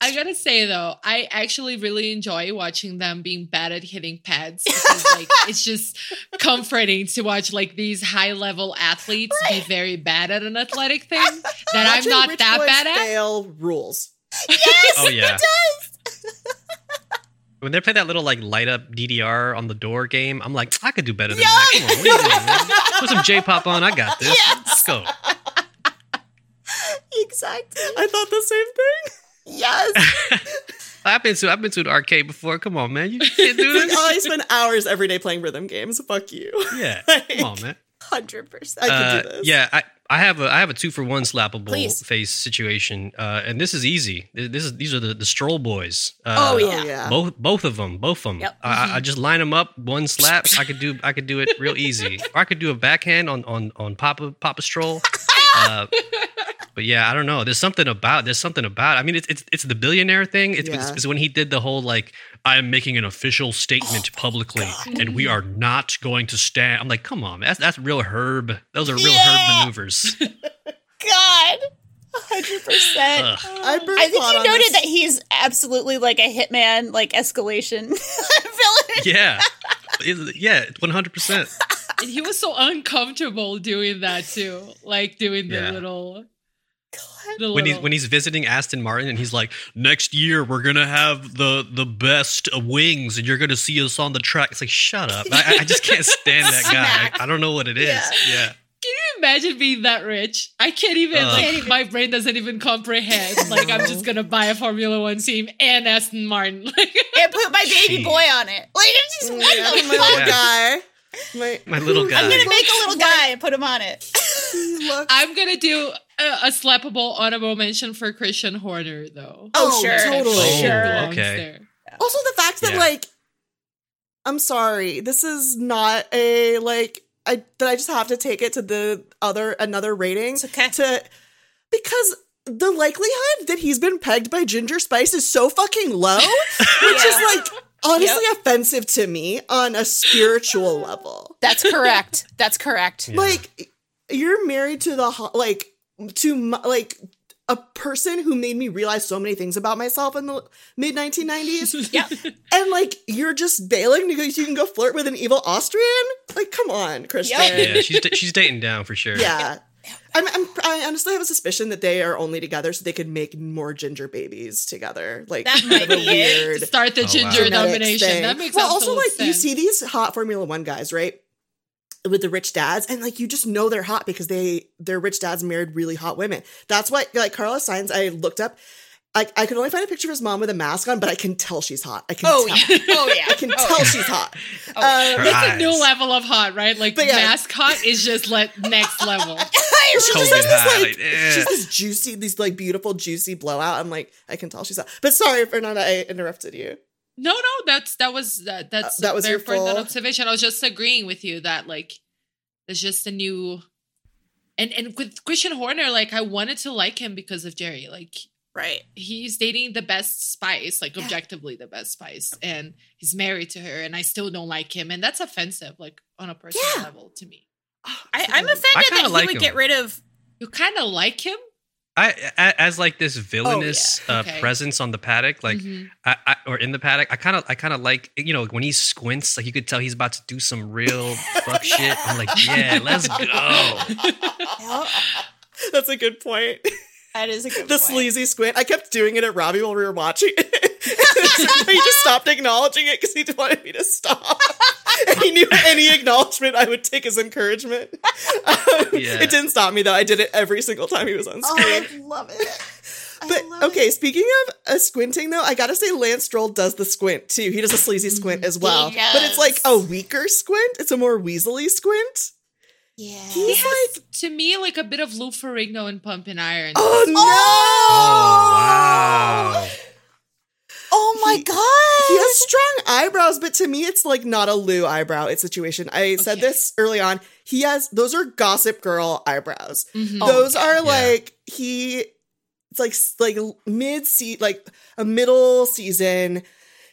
I gotta say though, I actually really enjoy watching them being bad at hitting pads because like (laughs) it's just comforting to watch like these high level athletes be very bad at an athletic thing that I'm not Rich that bad at. Fail rules. Yes, Oh, yeah. it does. (laughs) When they play that little like light up DDR on the door game, I'm like, I could do better than that. Come on, what are you doing, man? Put some J-pop on. I got this. Let's go. (laughs) Exactly. I thought the same thing. Yes. (laughs) I've been to I've been to an arcade before. Come on, man. You (laughs) can't do Like, this. oh, I spend hours every day playing rhythm games. Fuck you. (laughs) Yeah. Like, Come on, man. Hundred percent. I Uh, do this. yeah, I, I have a I have a two for one slappable Please. face situation, uh, and this is easy. This is these are the, the stroll boys. Uh, Oh, yeah. yeah. both both of them, both of them. Yep. I, I- I just line them up, one slap. I could do I could do it real easy. Or I could do a backhand on on on Papa Papa Stroll. Uh, but yeah, I don't know. There's something about there's something about. I mean, it's it's, it's the billionaire thing. It's, it's, Yeah. it's when he did the whole like I am making an official statement oh, publicly, and we are not going to stand. I'm like, come on, that's that's real Herb. Those are real Yeah. Herb maneuvers. (laughs) God. hundred percent. Ugh. I, I think you noted this. that he's absolutely like a hitman, like escalation (laughs) villain. Yeah, yeah, 100. percent And he was so uncomfortable doing that too, like doing the Yeah. little. The when he's when he's visiting Aston Martin and he's like, next year we're gonna have the the best uh, wings and you're gonna see us on the track. It's like, shut up! I, I just can't stand that guy. (laughs) I, I don't know what it is. Yeah. Yeah, Can you imagine being that rich? I can't even. Ugh. like, my brain doesn't even comprehend. (laughs) Like, I'm just gonna buy a Formula One team and Aston Martin. (laughs) Like, And put my baby Jeez. boy on it. Like it's just what Yeah, the my little Yeah. guy. My, my little guy. I'm gonna make a little guy and put him on it. I'm gonna do a, a slappable honorable mention for Christian Horner, though. Oh, oh sure. totally. Oh, Sure. Okay. there. Also, the fact that Yeah. like, I'm sorry, this is not a like I that I just have to take it to the other another rating It's okay. to because the likelihood that he's been pegged by Ginger Spice is so fucking low, (laughs) which is like honestly offensive to me on a spiritual level. That's correct. That's correct. Yeah. Like you're married to the like to my, like a person who made me realize so many things about myself in the mid 1990s. (laughs) Yeah. And like you're just bailing because you can go flirt with an evil Austrian? Like, come on, Christian. yeah, she's she's dating down for sure. Yeah. I'm, I'm, I honestly have a suspicion that they are only together so they could make more ginger babies together. Like That might be weird Start the Oh, ginger genetics domination. thing. That makes well. Also, like sense. you see these hot Formula One guys, right? With the rich dads, and like you just know they're hot because they their rich dads married really hot women. That's why, like Carlos Sainz I looked up. I, I could only find a picture of his mom with a mask on, but I can tell she's hot. I can Oh tell. yeah. (laughs) Oh yeah. I can Oh, tell yeah. she's hot. Oh, Um, Her That's a new level of hot, right? Like But yeah. mascot is just like next level. (laughs) she just COVID has this like like, she's this juicy, these like beautiful juicy blowout. I'm like, I can tell she's hot. But sorry, Fernanda, I interrupted you. No, no, that's that was that that's Uh, that was very your important full- observation. I was just agreeing with you that like there's just a new and and with Christian Horner, like I wanted to like him because of Geri. Like Right. he's dating the best spice, like objectively the best spice, and he's married to her, and I still don't like him, and that's offensive, like on a personal Yeah. level to me. I, I'm offended kinda that he would him. get rid of. You kind of like him. I a- as like this villainous Okay. uh, presence on the paddock, like Mhm. I, I, or in the paddock. I kind of I kind of like you know when he squints, like you could tell he's about to do some real fuck shit. I'm like, yeah, let's go. (laughs) That's a good point. That is a good point. the point. sleazy squint. I kept doing it at Robbie while we were watching it. (laughs) he just stopped acknowledging it because he wanted me to stop. (laughs) and (laughs) he knew any acknowledgement I would take as encouragement. Um, Yeah. It didn't stop me though. I did it every single time he was on Oh, screen. I love it. (laughs) I But love okay, it. speaking of a squinting though, I gotta say Lance Stroll does the squint too. He does a sleazy squint as well. He But it's like a weaker squint. It's a more weaselly squint. Yeah. He He's has, to me, like a bit of Lou Ferrigno in Pumping Iron. Oh no! Oh wow. Oh my god. He has strong eyebrows, but to me, it's like not a Lou eyebrow it's situation. I said this early on. He has those are Gossip Girl eyebrows. Mhm. those are like he. It's like like mid se like a middle season.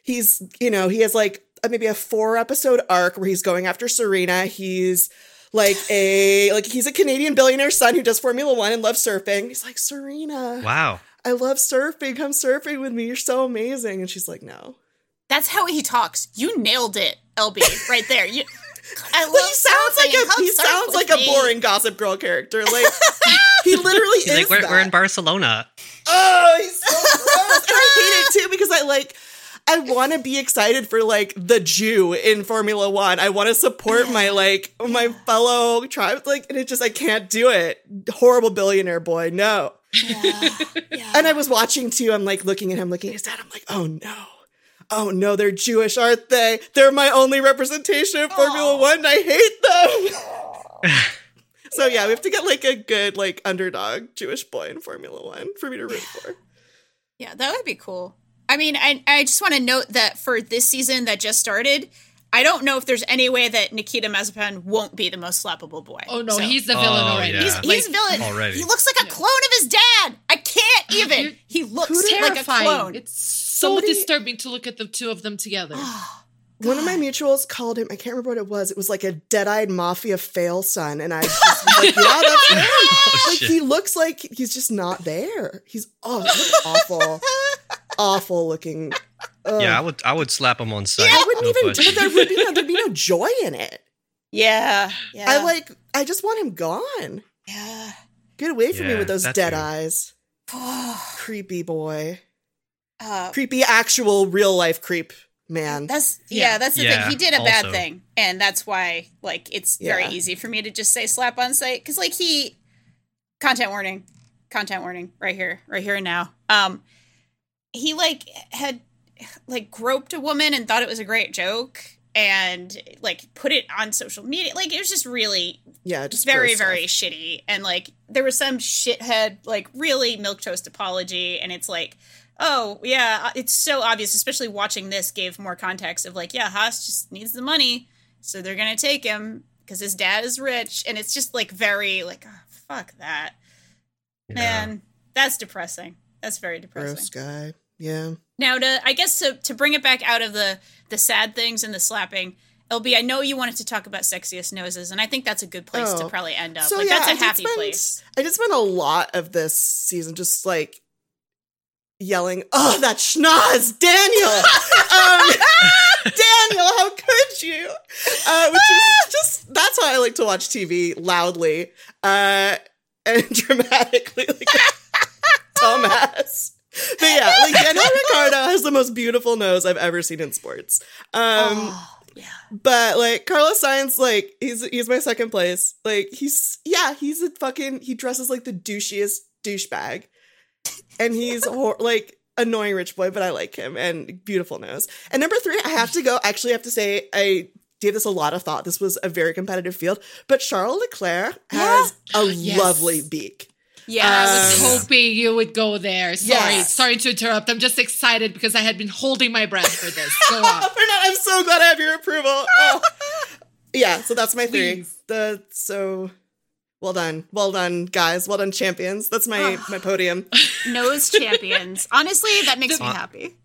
He's you know he has like a, maybe a four episode arc where he's going after Serena. He's like a like he's a Canadian billionaire son who does Formula One and loves surfing. He's like Serena, Wow. I love surfing. Come surfing with me. You're so amazing. And she's like, no. That's how he talks. You nailed it, LB, right there. You, (laughs) I love Well, he sounds like a Come he sounds with like a boring Gossip Girl character. Like he (laughs) literally He's is. like, we're, that. we're in Barcelona. Oh, he's so (laughs) gross, and I hate it too because I like. I want to be excited for like the Jew in Formula One. I want to support my like my fellow tribe. Like, and it just I can't do it. Horrible billionaire boy. No. Yeah. yeah. (laughs) And I was watching too. I'm like looking at him, looking at his dad. I'm like, oh no. Oh no, they're Jewish, aren't they? They're my only representation of Formula One. I hate them. (laughs) (laughs) so yeah, we have to get like a good like underdog Jewish boy in Formula One for me to root for. Yeah, that would be cool. I mean, I I just want to note that for this season that just started, I don't know if there's any way that Nikita Mazepin won't be the most slappable boy. Oh no, So- he's the villain Oh, already. yeah. he's he's Like, villain. Already. He looks like a clone of his dad. I can't uh, even. He looks Who like a terrifying. clone. It's so Somebody- disturbing to look at the two of them together. Ah, One of my mutuals called him. I can't remember what it was. It was like a dead-eyed mafia fail son, and I just was like, "Yeah, that's (laughs) oh, him." Oh, like shit. he looks like he's just not there. He's oh, awful, (laughs) awful looking. Ugh. Yeah, I would I would slap him on sight. I wouldn't no even. question. But there would be no, there'd be no (laughs) joy in it. yeah, yeah. I like. I just want him gone. Yeah. Get away from me with those dead fair. eyes. (sighs) Creepy boy. Uh, Creepy, actual, real life creep man. That's yeah, Yeah. that's the Yeah, thing. He did a bad thing, and that's why like it's very easy for me to just say slap on site because like he content warning, content warning right here, right here and now. Um, he like had like groped a woman and thought it was a great joke and like put it on social media. Like it was just really yeah, just very very shitty. And like there was some shithead like really milk toast apology. And it's like oh yeah uh, it's so obvious especially watching this gave more context of like yeah haas just needs the money so they're gonna take him because his dad is rich. And it's just like very like oh, fuck that. Yeah. man that's depressing. That's very depressing. gross guy. Yeah. now to I guess to to bring it back out of the the sad things and the slapping, LB, I know you wanted to talk about sexiest noses, and I think that's a good place to Oh. probably end up. So like yeah, that's I a did happy spend- place. I did spend a lot of this season just like yelling, "Oh, that schnoz, Daniel! (laughs) um, (laughs) Daniel, how could you?" Uh, which is (laughs) just that's why I like to watch TV loudly uh, and dramatically, like dumbass. But yeah, like Daniel Ricciardo has the most beautiful nose I've ever seen in sports. Um, oh, yeah. but like Carlos Sainz, like he's he's my second place. Like he's yeah, he's a fucking he dresses like the douchiest douchebag, and he's hor- (laughs) like annoying rich boy, but I like him and beautiful nose. And number three, I have to go. Actually, I have to say I gave this a lot of thought. This was a very competitive field, but Charles Leclerc has a (gasps) Yes. lovely beak. Yeah. I Um, was hoping you would go there. Sorry, Yes. sorry to interrupt. I'm just excited because I had been holding my breath for this. Go on. (laughs) Fernand, I'm so glad I have your approval. Oh. (laughs) Yeah, so that's my three. Please. The so well done, well done, guys, well done, champions. That's my my podium. (laughs) nose champions. Honestly, that makes me Uh, happy.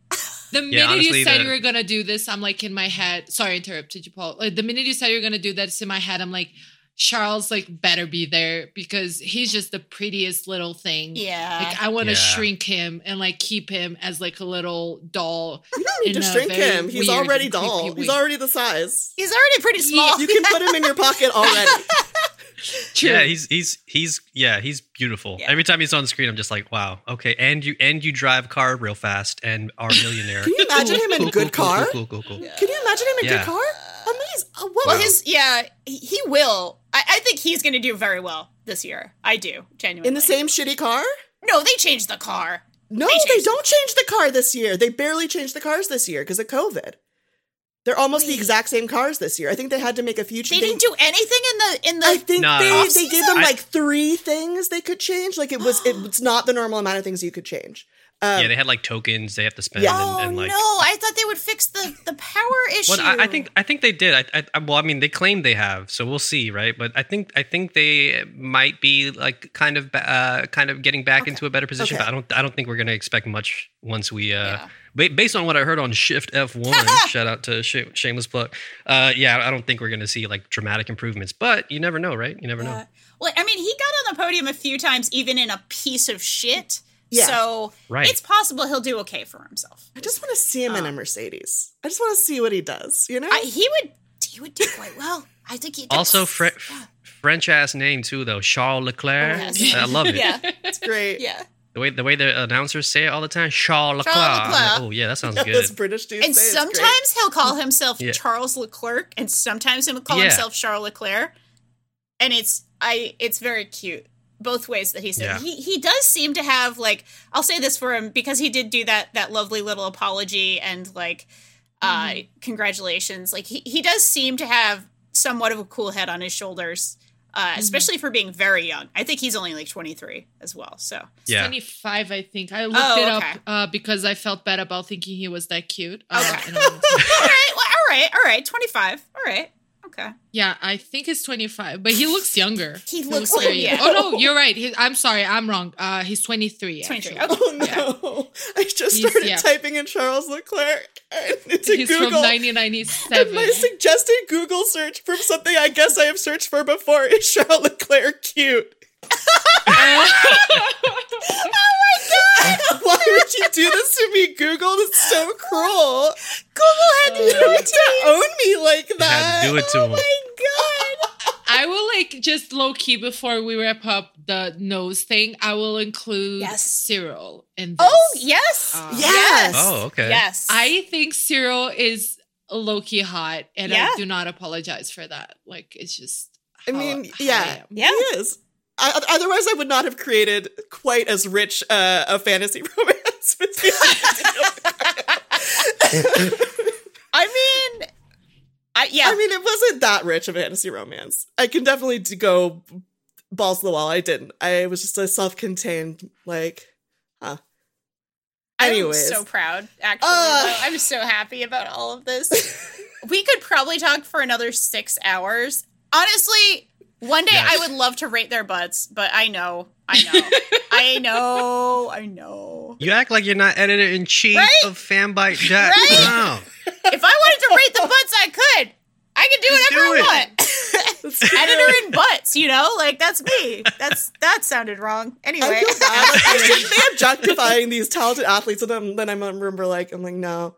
The minute Yeah, honestly, you said the- you were gonna do this, I'm like in my head. Sorry, interrupted you, Paul. Like, the minute you said you were gonna do this in my head, I'm like, Charles like better be there because he's just the prettiest little thing. Yeah. Like I want to Yeah. shrink him and like keep him as like a little doll. You don't need to shrink him. He's already doll. way. He's already the size. He's already pretty small. You can put him in your pocket already. (laughs) True. Yeah, he's he's he's yeah, he's beautiful. Yeah. Every time he's on the screen, I'm just like, wow, okay. And you and you drive car real fast and are a (laughs) millionaire. Can you imagine him in a Cool, good cool, cool, car? Cool, cool, cool, cool. Can you imagine him in a Yeah. good car? Amazing. Oh, what Well, was- his yeah, he, he will. I, I think he's going to do very well this year. I do genuinely. in the same shitty car? No, they changed the car. No, They they, don't change the car this year. They barely changed the cars this year because of COVID. They're almost the exact same cars this year. I think they had to make a few changes. They didn't do anything in the in the. I think No, they, they gave them I- like three things they could change. Like it was it's (gasps) not the normal amount of things you could change. Um, yeah, they had like tokens they have to spend. Yeah. oh and, and like, no! I thought they would fix the the power issue. Well, I, I think I think they did. I, I, well, I mean, they claim they have, so we'll see, right? But I think I think they might be like kind of uh, kind of getting back into a better position. Okay. But I don't I don't think we're gonna expect much once we uh, Yeah. ba- based on what I heard on Shift F one. (laughs) shout out to sh- shameless plug. Uh, yeah, I don't think we're gonna see like dramatic improvements, but you never know, right? You never know. Well, I mean, he got on the podium a few times, even in a piece of shit. Yeah. So Right. it's possible he'll do okay for himself. I just want to see him in a um, Mercedes. I just want to see what he does. You know, I, he would he would do quite well. I think he does. Also, Fre- Yeah. French ass name too, though Charles Leclerc. Oh, yes. I love it. (laughs) yeah, it's great. yeah. The way the way the announcers say it all the time, Charles Leclerc. Charles I'm like, oh yeah, that sounds (laughs) Those good. British dudes. And say it's great. sometimes he'll call himself Yeah. Charles Leclerc, and sometimes he'll call Yeah. himself Charles Leclerc. And it's I it's very cute both ways that he said Yeah. he he does seem to have like I'll say this for him because he did do that that lovely little apology and like uh congratulations like he he does seem to have somewhat of a cool head on his shoulders uh especially for being very young I think he's only like 23 as well so Yeah. 25, I think. I looked Oh, it okay. up uh, because I felt bad about thinking he was that cute. Uh, Okay. and I wanted (laughs) to- all right well, all right all right 25 all right okay yeah, I think he's 25, but he looks younger. (laughs) He looks very young. yeah. Oh, no, you're right. He, I'm sorry. I'm wrong. Uh, he's 23. 23 actually. Oh no! (laughs) I just started yeah. typing in Charles Leclerc (laughs) and into He's Google. from and 1997. my suggested Google search from something I guess I have searched for before is Charles Leclerc cute. (laughs) Why would you do this to me, Google? That's so cruel. Google had to, Oh. do it to own me like Had that. to do it to him. My god. I will like just low key before we wrap up the nose thing. I will include Yes. Cyril in this. Oh yes, Uh, Yes. Oh, okay. yes. I think Cyril is low key hot, and Yeah. I do not apologize for that. Like it's just. I mean, yeah. I. Yeah. He is. I, otherwise, I would not have created quite as rich uh, a fantasy (laughs) romance (laughs) I mean, I yeah. I mean, it wasn't that rich of a fantasy romance. I can definitely go balls to the wall. I didn't. I was just a self-contained, like, huh. anyways. I'm so proud. Actually, Uh. I'm so happy about all of this. (laughs) we could probably talk for another six hours. Honestly, one day Yes. I would love to rate their butts, but I know, I know, I (laughs) know, I know. You act like you're not editor in chief Right? of fanbyte.com. Right? (laughs) If I wanted to rate the butts, I could. I could do Just whatever do I it. want. Editor in butts, you know, like that's me. That's that sounded wrong. Anyway, I feel bad. Like, (laughs) I shouldn't be objectifying these talented athletes, and then, then I remember, like, I'm like, no,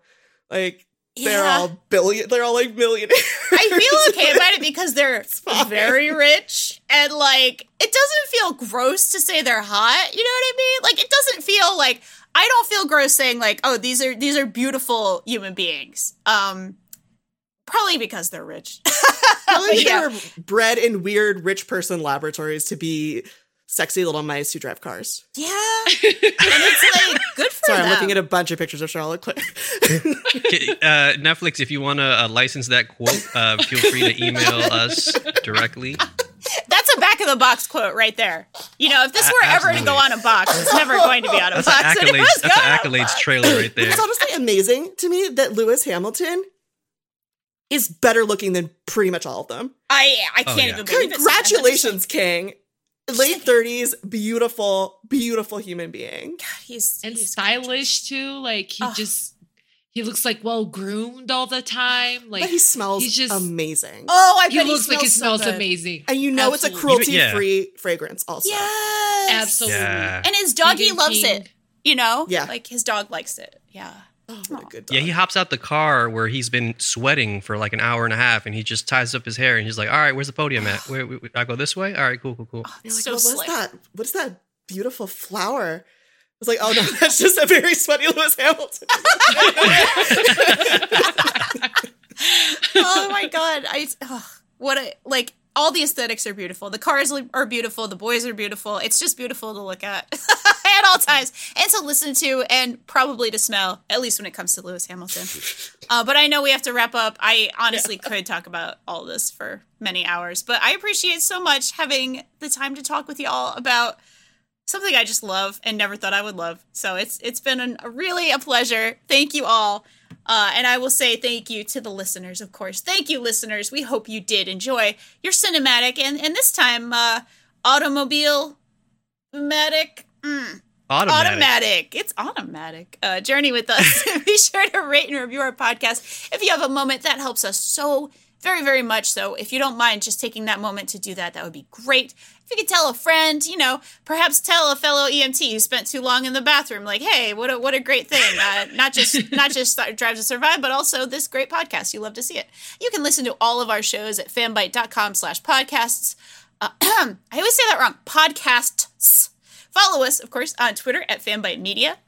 like, they're Yeah. all billion, they're all like millionaires. I feel (laughs) okay about it because they're very rich and like it doesn't feel gross to say they're hot. You know what I mean? Like it doesn't feel like I don't feel gross saying like, oh, these are these are beautiful human beings. Um probably because they're rich. (laughs) Probably yeah. they're bred in weird rich person laboratories to be sexy little mice who drive cars. Yeah. (laughs) and it's like good for Sorry, them. I'm looking at a bunch of pictures of Charles Leclerc. (laughs) Okay, uh, Netflix, if you want to uh, license that quote, uh, feel free to email (laughs) us directly. That's a back of the box quote right there. You know, if this A- were ever to go on a box, it's never going to be on a That's box. and it accolades. That's an going on a accolades box. trailer right there. It's honestly amazing to me that Lewis Hamilton is better looking than pretty much all of them. I I Oh, can't yeah. even believe it. Congratulations, King. Late 30s, beautiful, beautiful human being. God, he's and he's stylish too. Like he Ugh. just he looks like well groomed all the time. Like but he smells he's just amazing. Oh, I he bet looks like he smells good. amazing. and you know Absolutely. it's a cruelty-free fragrance also. Yes. Absolutely. Yeah. And his doggy Stephen loves King. it. You know? Yeah. Like his dog likes it. Yeah. Oh, what a good dog. Yeah, he hops out the car where he's been sweating for like an hour and a half, and he just ties up his hair, and he's like, "All right, where's the podium at? (sighs) Where, where- I go this way? All right, cool, cool, cool." Oh, You're like, so "What- what's slick. that? What's that beautiful flower? I was like, oh no, (laughs) that's just a very sweaty Lewis Hamilton. (laughs) (laughs) oh my god i oh, what a like all the aesthetics are beautiful the cars are beautiful the boys are beautiful it's just beautiful to look at (laughs) at all times and to listen to and probably to smell at least when it comes to lewis hamilton (laughs) uh, but i know we have to wrap up i honestly could talk about all this for many hours but i appreciate so much having the time to talk with y'all about something I just love and never thought I would love. So it's it's been an, a really a pleasure. Thank you all. Uh, and I will say thank you to the listeners, of course. Thank you, listeners. We hope you did enjoy your cinematic and and this time uh, automobile matic. Mm, Automatic. automatic. It's automatic. Uh, journey with us. (laughs) (laughs) Be sure to rate and review our podcast if you have a moment. That helps us so very, very much. So if you don't mind just taking that moment to do that, that would be great. If you could tell a friend, you know, perhaps tell a fellow EMT who spent too long in the bathroom, like, hey, what a what a great thing. Uh, not just (laughs) not just Drive to Survive, but also this great podcast. You love to see it. You can listen to all of our shows at fanbyte.com slash podcasts. Uh, (clears throat) I always say that wrong. Podcasts. Follow us, of course, on Twitter at Fanbyte Media,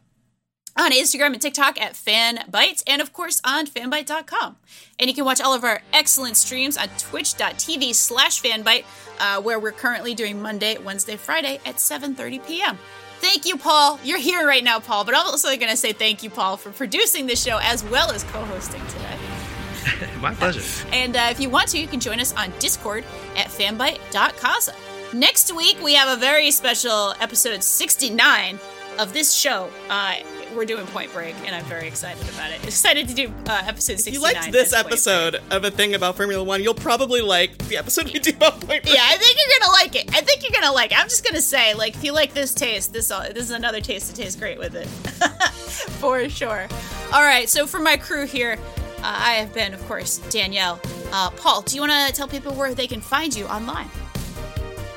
on Instagram and TikTok at Fanbyte, and of course on fanbyte.com. And you can watch all of our excellent streams on twitch.tv slash fanbyte, uh, where we're currently doing Monday, Wednesday, Friday at 7.30 p.m. Thank you, Paul. You're here right now, Paul, but I'm also going to say thank you, Paul, for producing this show as well as co-hosting today. (laughs) My pleasure. And uh, if you want to, you can join us on Discord at fanbyte.casa. Next week, we have a very special episode 69 of this show. Uh, we're doing Point Break, and I'm very excited about it. Excited to do uh, episode 69. If you liked this episode of a thing about Formula One, you'll probably like the episode we do about Point Break. Yeah, I think you're gonna like it. I think you're gonna like it. I'm just gonna say, like, if you like this taste, this uh, this is another taste that tastes great with it, (laughs) for sure. All right, so for my crew here, uh, I have been, of course, Danielle. Uh, Paul, do you want to tell people where they can find you online?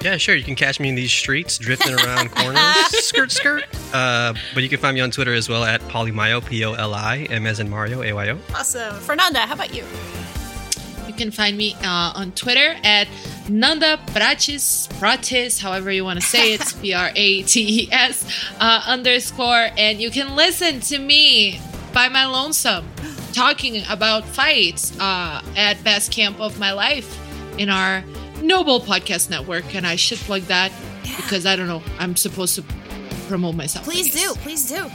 Yeah, sure. You can catch me in these streets, drifting around corners, (laughs) skirt, skirt. Uh, but you can find me on Twitter as well at Polimayo, P O L I, M as in Mario, A Y O. Awesome, Fernanda. How about you? You can find me uh, on Twitter at Nanda Prates, Prates, however you want to say it, (laughs) P R A T E S uh, underscore. And you can listen to me by my lonesome talking about fights uh, at Best Camp of My Life in our noble podcast network. And I should plug that because I don't know, I'm supposed to promote myself. Please do, please do.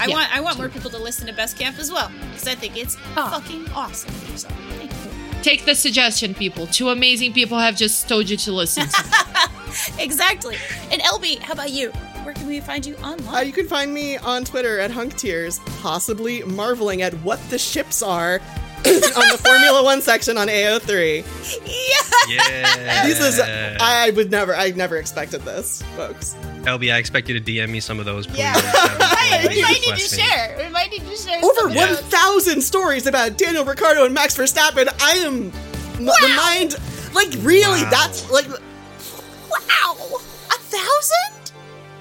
I Yeah. want I want more people to listen to Best Camp as well because I think it's Oh. fucking awesome. So thank you. Take the suggestion, people. Two amazing people have just told you to listen. to. (laughs) Exactly. And LB, how about you? Where can we find you online? Uh, you can find me on Twitter at Hunk Tears, possibly marveling at what the ships are on the Formula One section on AO3. yeah. Yeah. This is I would never I never expected this, folks. LB, I expect you to DM me some of those. Please. Yeah. That we might need to share. We might need to share. Over some of one those. thousand stories about Daniel Ricciardo and Max Verstappen. I am m- the mind like really Wow. that's like Wow. A thousand?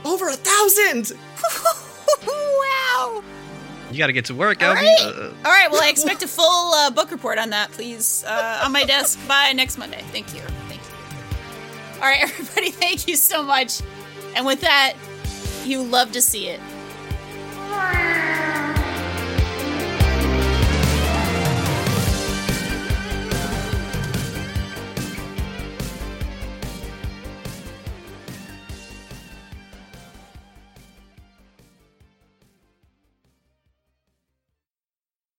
over a thousand. (laughs) wow. You got to get to work, All LB. right. Uh, All right. Well, I expect a full uh, book report on that, please, uh, on my desk by next Monday. Thank you. Thank you. All right, (laughs) everybody. Thank you so much. And with that, you love to see it.